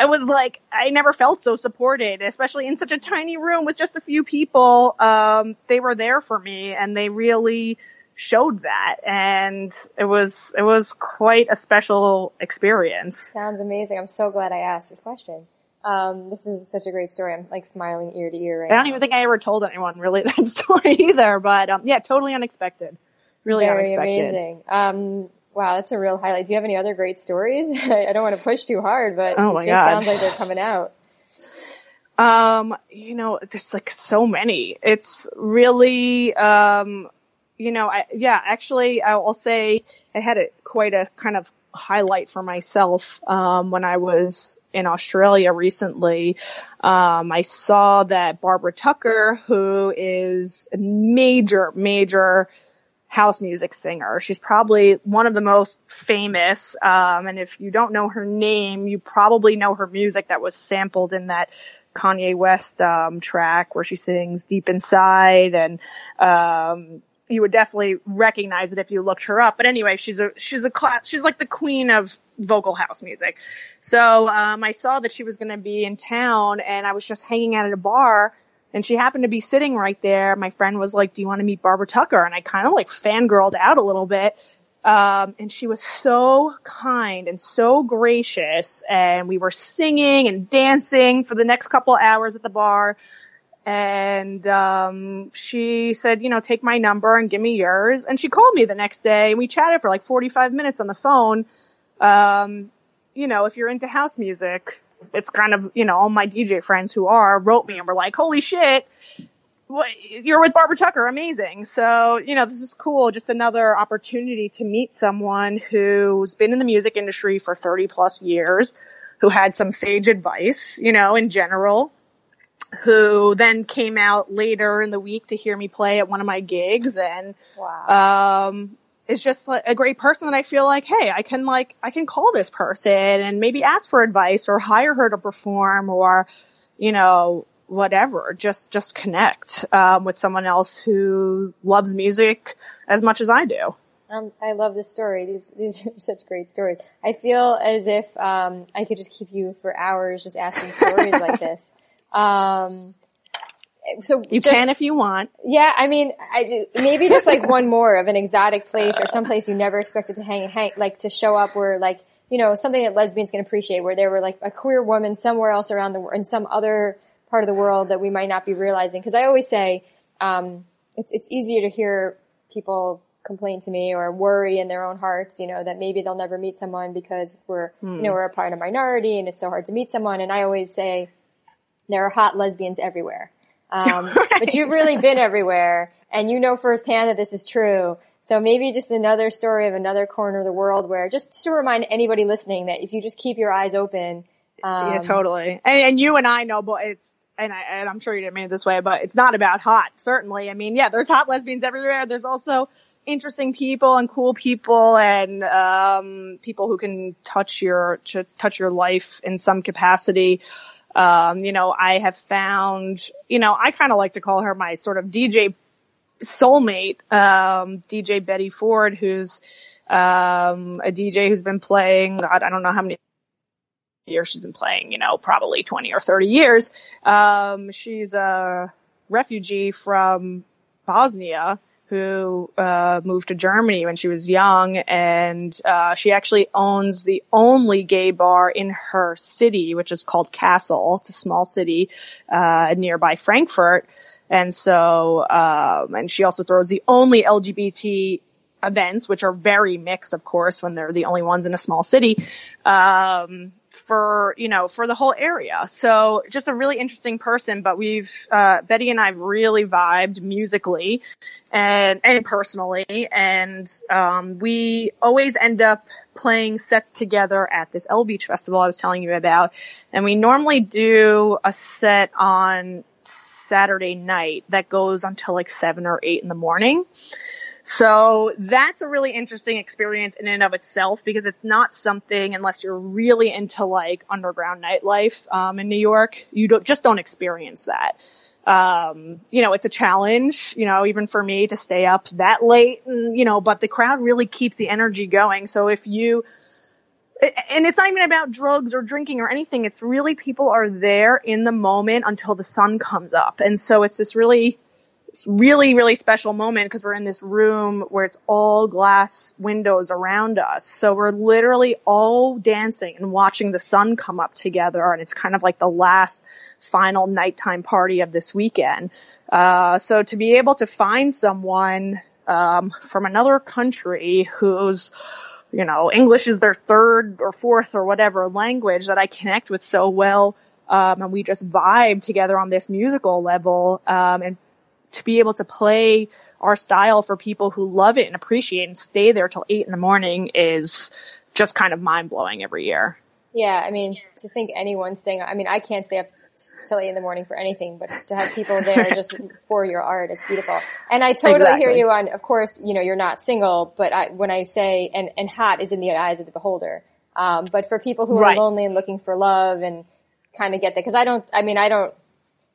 I was like, I never felt so supported, especially in such a tiny room with just a few people. Um, they were there for me and they really, showed that and it was it was quite a special experience. Sounds amazing. I'm so glad I asked this question. Um, this is such a great story. I'm like smiling ear to ear right I don't now. even think I ever told anyone really that story either, but um, yeah, totally unexpected. Really Very unexpected. amazing. Um, wow, that's a real highlight. Do you have any other great stories? I don't want to push too hard, but oh it just God. sounds like they're coming out. Um, you know, there's like so many. It's really, um, you know, I, yeah, actually, I'll say I had a quite a kind of highlight for myself um, when I was in Australia recently. Um, I saw that Barbara Tucker, who is a major, major house music singer. She's probably one of the most famous. Um, and if you don't know her name, you probably know her music that was sampled in that Kanye West um, track where she sings "Deep Inside" and um, you would definitely recognize it if you looked her up. But anyway, she's a she's a class she's like the queen of vocal house music. So um, I saw that she was going to be in town, and I was just hanging out at a bar, and she happened to be sitting right there. My friend was like, "Do you want to meet Barbara Tucker?" And I kind of like fangirled out a little bit. Um, and she was so kind and so gracious, and we were singing and dancing for the next couple hours at the bar and um, she said, you know, take my number and give me yours. And she called me the next day, and we chatted for like 45 minutes on the phone. Um, you know, if you're into house music, it's kind of, you know, all my DJ friends who are wrote me and were like, holy shit, what, you're with Barbara Tucker, amazing. So, you know, this is cool. Just another opportunity to meet someone who's been in the music industry for 30 plus years, who had some sage advice, you know, in general who then came out later in the week to hear me play at one of my gigs and wow. um is just like a great person that I feel like, hey, I can like I can call this person and maybe ask for advice or hire her to perform or you know whatever just just connect um, with someone else who loves music as much as I do. Um, I love this story. These these are such great stories. I feel as if um, I could just keep you for hours just asking stories like this. Um, so you just, can if you want. Yeah, I mean, I do, maybe just like one more of an exotic place or some place you never expected to hang, hang like to show up where like you know something that lesbians can appreciate, where there were like a queer woman somewhere else around the world in some other part of the world that we might not be realizing. Because I always say um, it's it's easier to hear people complain to me or worry in their own hearts, you know, that maybe they'll never meet someone because we're, hmm. you know, we're a part of a minority and it's so hard to meet someone. And I always say there are hot lesbians everywhere. Um, right. but you've really been everywhere and you know firsthand that this is true. So maybe just another story of another corner of the world where just to remind anybody listening that if you just keep your eyes open. Um, yeah, totally. And, and you and I know, but it's, and, I, and I'm sure you didn't mean it this way, but it's not about hot, certainly. I mean, yeah, there's hot lesbians everywhere. There's also interesting people and cool people and um, people who can touch your touch your life in some capacity. Um, you know, I have found, you know, I kind of like to call her my sort of DJ soulmate, um, DJ Betty Ford, who's um, a DJ who's been playing, God, I don't know how many years she's been playing, you know, probably 20 or 30 years. Um, she's a refugee from Bosnia who uh, moved to Germany when she was young, and uh, she actually owns the only gay bar in her city, which is called Kassel. It's a small city uh, nearby Frankfurt, and so um, and she also throws the only LGBT events, which are very mixed, of course, when they're the only ones in a small city. Um, for, you know, for the whole area. So just a really interesting person, but we've, uh, Betty and I really vibed musically and, and personally. And, um, we always end up playing sets together at this L Beach festival I was telling you about. And we normally do a set on Saturday night that goes until like seven or eight in the morning. So that's a really interesting experience in and of itself because it's not something unless you're really into like underground nightlife um, in New York, you don't just don't experience that. Um, you know, it's a challenge, you know, even for me to stay up that late and, you know, but the crowd really keeps the energy going. So if you, and it's not even about drugs or drinking or anything. It's really people are there in the moment until the sun comes up. And so it's this really really, really special moment because we're in this room where it's all glass windows around us. So we're literally all dancing and watching the sun come up together. And it's kind of like the last final nighttime party of this weekend. Uh, so to be able to find someone, um, from another country who's, you know, English is their third or fourth or whatever language that I connect with so well. Um, and we just vibe together on this musical level, um, and to be able to play our style for people who love it and appreciate and stay there till eight in the morning is just kind of mind blowing every year. Yeah, I mean, to think anyone staying, I mean, I can't stay up till eight in the morning for anything, but to have people there just for your art, it's beautiful. And I totally exactly. hear you on, of course, you know, you're not single, but I, when I say, and, and hot is in the eyes of the beholder. Um, but for people who right. are lonely and looking for love and kind of get that, cause I don't, I mean, I don't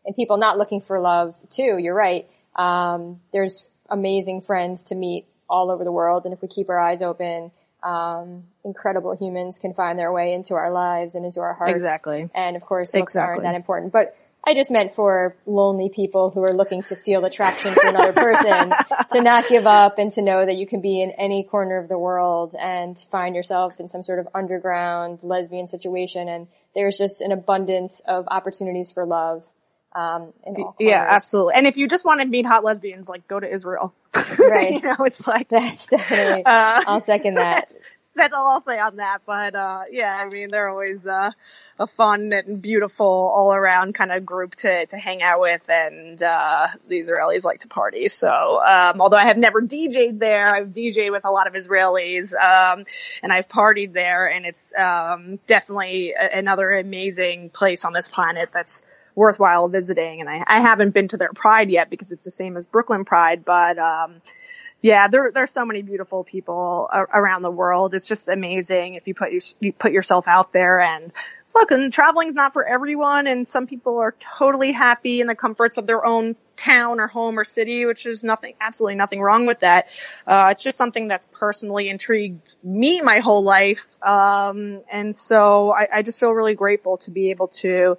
and people not looking for love too. You're right. Um, there's amazing friends to meet all over the world. And if we keep our eyes open, um, incredible humans can find their way into our lives and into our hearts. Exactly. And of course, looks exactly. aren't that important, but I just meant for lonely people who are looking to feel attraction for another person to not give up and to know that you can be in any corner of the world and find yourself in some sort of underground lesbian situation. And there's just an abundance of opportunities for love um, yeah, absolutely. And if you just want to meet hot lesbians, like go to Israel. Right. you know, it's like that's definitely. Uh, I'll second that. That's all I'll say on that. But uh, yeah, I mean, they're always uh, a fun and beautiful all around kind of group to to hang out with, and uh, the Israelis like to party. So um, although I have never DJ'd there, I've DJ'd with a lot of Israelis, um, and I've partied there, and it's um, definitely a- another amazing place on this planet that's worthwhile visiting. And I, I haven't been to their Pride yet because it's the same as Brooklyn Pride, but, um, yeah, there there's so many beautiful people around the world. It's just amazing if you put you, you put yourself out there and look, and traveling's not for everyone, and some people are totally happy in the comforts of their own town or home or city, which is nothing, absolutely nothing wrong with that. Uh, it's just something that's personally intrigued me my whole life. Um, and so I, I just feel really grateful to be able to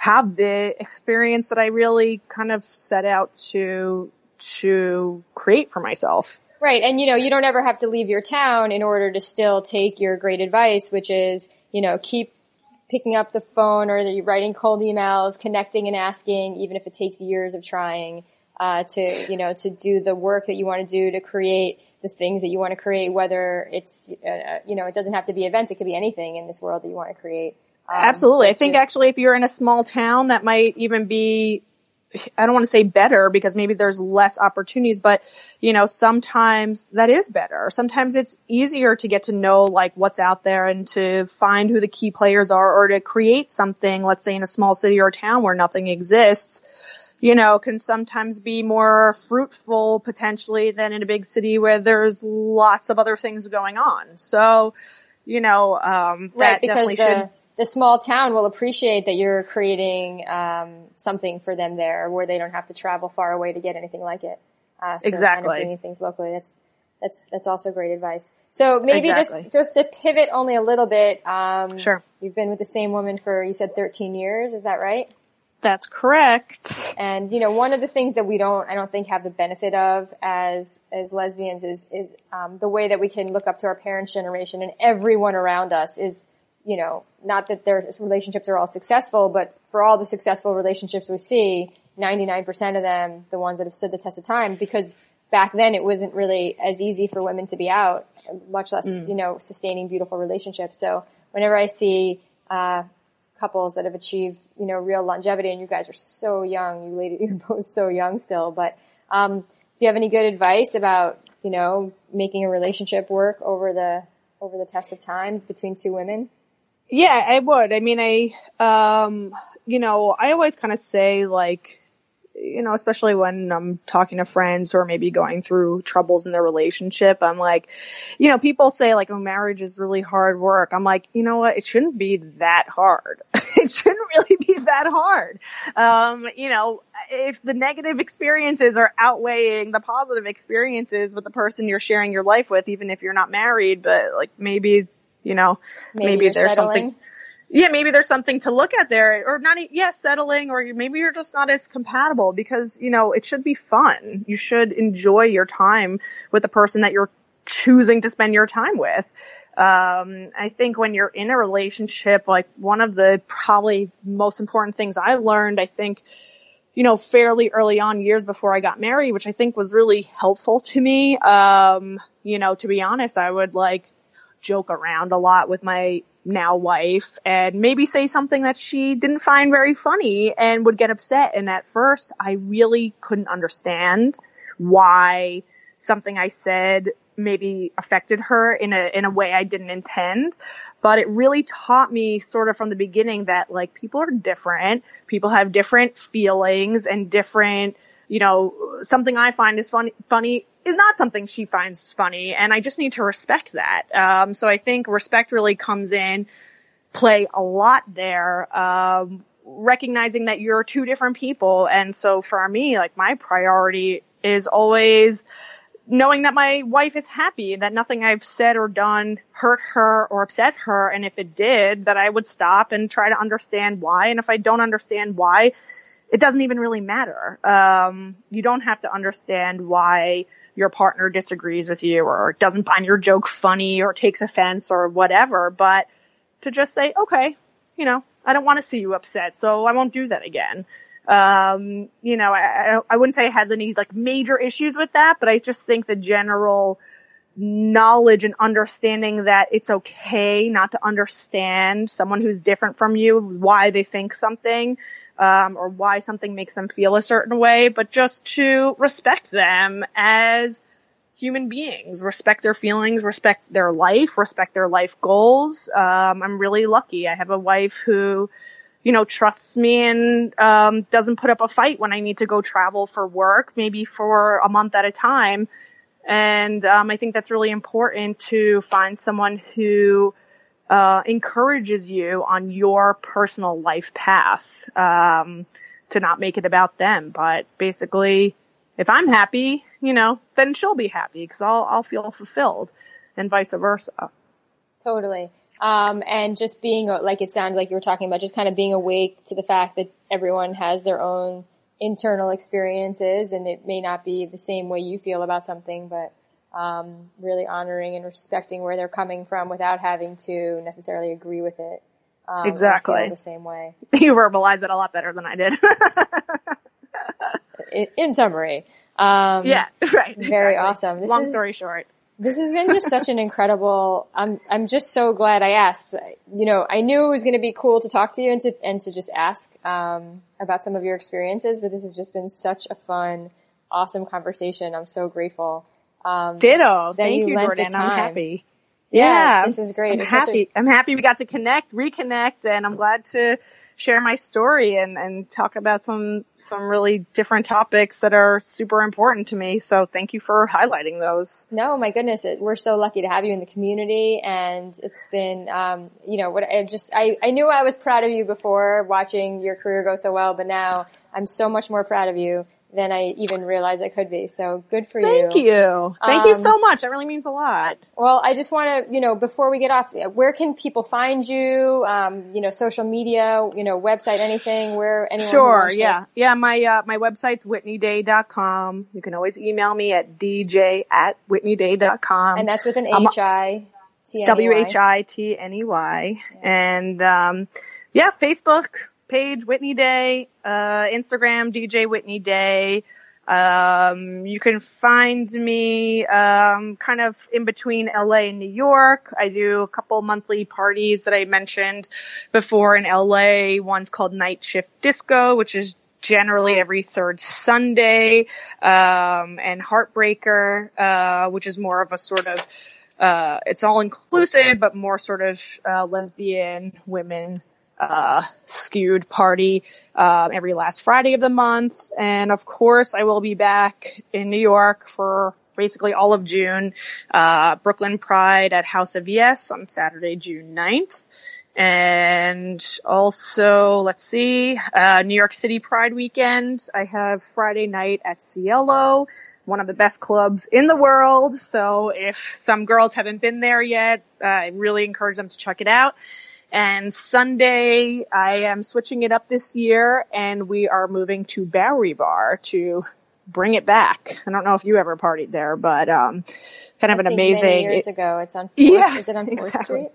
have the experience that I really kind of set out to, to create for myself. Right. And you know, you don't ever have to leave your town in order to still take your great advice, which is, you know, keep picking up the phone or you're writing cold emails, connecting and asking, even if it takes years of trying, uh, to, you know, to do the work that you want to do to create the things that you want to create, whether it's, uh, you know, it doesn't have to be events. It could be anything in this world that you want to create. Um, Absolutely. I think actually if you're in a small town, that might even be I don't want to say better because maybe there's less opportunities, but you know, sometimes that is better. Sometimes it's easier to get to know like what's out there and to find who the key players are or to create something, let's say in a small city or town where nothing exists, you know, can sometimes be more fruitful potentially than in a big city where there's lots of other things going on. So, you know, um, right, because the, should, the small town will appreciate that you're creating um, something for them there, where they don't have to travel far away to get anything like it. Uh, so exactly. Kind of bringing things locally. That's that's that's also great advice. So maybe exactly. just just to pivot only a little bit. Um, sure. You've been with the same woman for you said 13 years. Is that right? That's correct. And you know, one of the things that we don't, I don't think, have the benefit of as as lesbians is is um, the way that we can look up to our parents' generation and everyone around us is you know, not that their relationships are all successful, but for all the successful relationships we see, 99% of them, the ones that have stood the test of time, because back then it wasn't really as easy for women to be out, much less, mm. you know, sustaining beautiful relationships. So whenever I see, uh, couples that have achieved, you know, real longevity, and you guys are so young, you ladies, you're both so young still, but, um, do you have any good advice about, you know, making a relationship work over the, over the test of time between two women? Yeah, I would. I mean, I, um, you know, I always kind of say like, you know, especially when I'm talking to friends who are maybe going through troubles in their relationship, I'm like, you know, people say like, oh, marriage is really hard work. I'm like, you know what? It shouldn't be that hard. it shouldn't really be that hard. Um, you know, if the negative experiences are outweighing the positive experiences with the person you're sharing your life with, even if you're not married, but like maybe you know, maybe, maybe there's settling. something. Yeah, maybe there's something to look at there, or not. Yeah, settling, or maybe you're just not as compatible because you know it should be fun. You should enjoy your time with the person that you're choosing to spend your time with. Um, I think when you're in a relationship, like one of the probably most important things I learned, I think, you know, fairly early on years before I got married, which I think was really helpful to me. Um, you know, to be honest, I would like joke around a lot with my now wife and maybe say something that she didn't find very funny and would get upset. And at first I really couldn't understand why something I said maybe affected her in a, in a way I didn't intend. But it really taught me sort of from the beginning that like people are different. People have different feelings and different you know, something I find is funny, funny is not something she finds funny. And I just need to respect that. Um, so I think respect really comes in play a lot there. Um, recognizing that you're two different people. And so for me, like my priority is always knowing that my wife is happy, that nothing I've said or done hurt her or upset her. And if it did, that I would stop and try to understand why. And if I don't understand why, it doesn't even really matter. Um, you don't have to understand why your partner disagrees with you or doesn't find your joke funny or takes offense or whatever, but to just say, okay, you know, I don't want to see you upset, so I won't do that again. Um, you know, I, I wouldn't say I had any like major issues with that, but I just think the general knowledge and understanding that it's okay not to understand someone who's different from you, why they think something, um, or why something makes them feel a certain way, but just to respect them as human beings, respect their feelings, respect their life, respect their life goals. Um, I'm really lucky. I have a wife who, you know, trusts me and um, doesn't put up a fight when I need to go travel for work, maybe for a month at a time. And um, I think that's really important to find someone who uh, encourages you on your personal life path um, to not make it about them. But basically, if I'm happy, you know, then she'll be happy because I'll I'll feel fulfilled, and vice versa. Totally. Um, and just being like it sounds like you were talking about, just kind of being awake to the fact that everyone has their own internal experiences, and it may not be the same way you feel about something, but um, really honoring and respecting where they're coming from without having to necessarily agree with it. Um, exactly. The same way. You verbalize it a lot better than I did. in, in, summary. Um, yeah, right. Very awesome. This Long is, story short. This has been just such an incredible, I'm, I'm just so glad I asked. You know, I knew it was going to be cool to talk to you and to, and to just ask, um, about some of your experiences, but this has just been such a fun, awesome conversation. I'm so grateful. Um, Ditto. Thank you, you Jordan. I'm happy. Yeah, yeah, this is great. I'm it's happy. A- I'm happy we got to connect, reconnect, and I'm glad to share my story and, and talk about some, some really different topics that are super important to me. So thank you for highlighting those. No, my goodness. It, we're so lucky to have you in the community and it's been, um, you know, what I just, I, I knew I was proud of you before watching your career go so well, but now I'm so much more proud of you than I even realized I could be. So good for Thank you. Thank you. Thank um, you so much. That really means a lot. Well, I just want to, you know, before we get off, where can people find you? Um, you know, social media, you know, website, anything where anyone Sure. Yeah. To... Yeah. My, uh, my website's whitneyday.com. You can always email me at dj at whitneyday.com. And that's with an H-I. W-H-I-T-N-E-Y. And, um, yeah, Facebook, page, Whitney Day, uh, Instagram, DJ Whitney Day. Um, you can find me, um, kind of in between LA and New York. I do a couple monthly parties that I mentioned before in LA. One's called Night Shift Disco, which is generally every third Sunday, um, and Heartbreaker, uh, which is more of a sort of, uh, it's all inclusive, but more sort of, uh, lesbian women uh, skewed party uh, every last Friday of the month. And of course, I will be back in New York for basically all of June. Uh, Brooklyn Pride at House of Yes on Saturday, June 9th. And also, let's see, uh, New York City Pride weekend. I have Friday night at Cielo, one of the best clubs in the world. So if some girls haven't been there yet, I really encourage them to check it out. And Sunday, I am switching it up this year and we are moving to Bowery Bar to bring it back. I don't know if you ever partied there, but, um, kind of I an amazing. Years ago, it's on 4th, yeah, is it on 4th exactly. Street?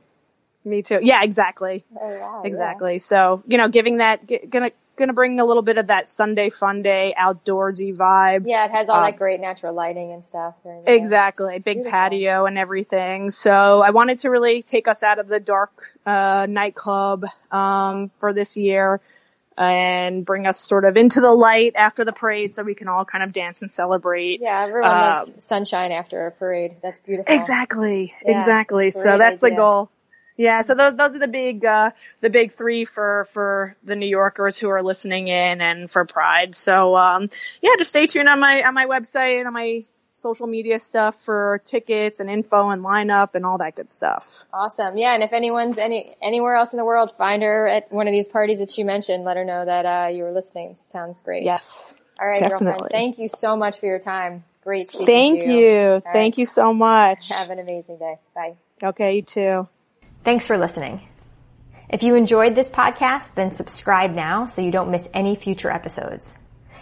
Me too. Yeah, exactly. Oh, wow, exactly. Yeah. So, you know, giving that, gonna, gonna bring a little bit of that Sunday fun day outdoorsy vibe. Yeah, it has all uh, that great natural lighting and stuff. Exactly. Big Beautiful. patio and everything. So I wanted to really take us out of the dark, uh, nightclub, um, for this year and bring us sort of into the light after the parade so we can all kind of dance and celebrate. Yeah, everyone uh, wants sunshine after a parade. That's beautiful. Exactly. Yeah, exactly. So that's idea. the goal. Yeah, so those those are the big uh the big three for for the New Yorkers who are listening in and for Pride. So um yeah, just stay tuned on my on my website and on my social media stuff for tickets and info and lineup and all that good stuff. Awesome. Yeah, and if anyone's any anywhere else in the world, find her at one of these parties that she mentioned. Let her know that uh you were listening. Sounds great. Yes. All right, definitely. girlfriend. Thank you so much for your time. Great speaking Thank you. you. Thank right. you so much. Have an amazing day. Bye. Okay, you too. Thanks for listening. If you enjoyed this podcast, then subscribe now so you don't miss any future episodes.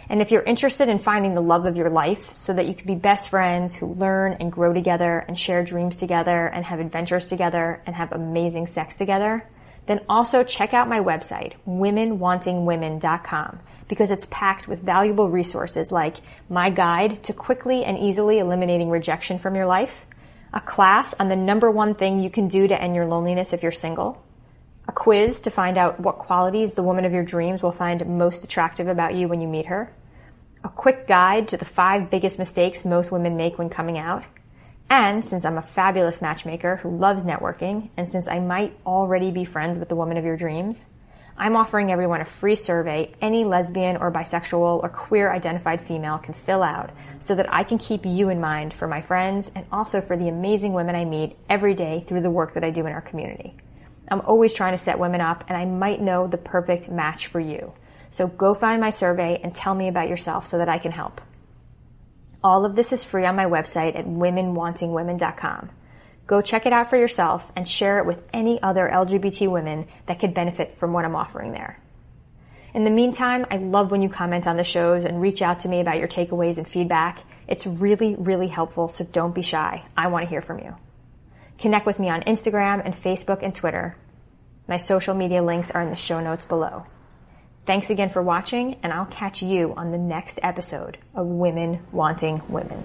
And if you're interested in finding the love of your life so that you can be best friends who learn and grow together and share dreams together and have adventures together and have amazing sex together, then also check out my website, womenwantingwomen.com because it's packed with valuable resources like my guide to quickly and easily eliminating rejection from your life, a class on the number one thing you can do to end your loneliness if you're single, a quiz to find out what qualities the woman of your dreams will find most attractive about you when you meet her, a quick guide to the five biggest mistakes most women make when coming out, and since I'm a fabulous matchmaker who loves networking, and since I might already be friends with the woman of your dreams, I'm offering everyone a free survey any lesbian or bisexual or queer identified female can fill out so that I can keep you in mind for my friends and also for the amazing women I meet every day through the work that I do in our community. I'm always trying to set women up and I might know the perfect match for you. So go find my survey and tell me about yourself so that I can help. All of this is free on my website at womenwantingwomen.com. Go check it out for yourself and share it with any other LGBT women that could benefit from what I'm offering there. In the meantime, I love when you comment on the shows and reach out to me about your takeaways and feedback. It's really, really helpful, so don't be shy. I want to hear from you. Connect with me on Instagram and Facebook and Twitter. My social media links are in the show notes below. Thanks again for watching, and I'll catch you on the next episode of Women Wanting Women.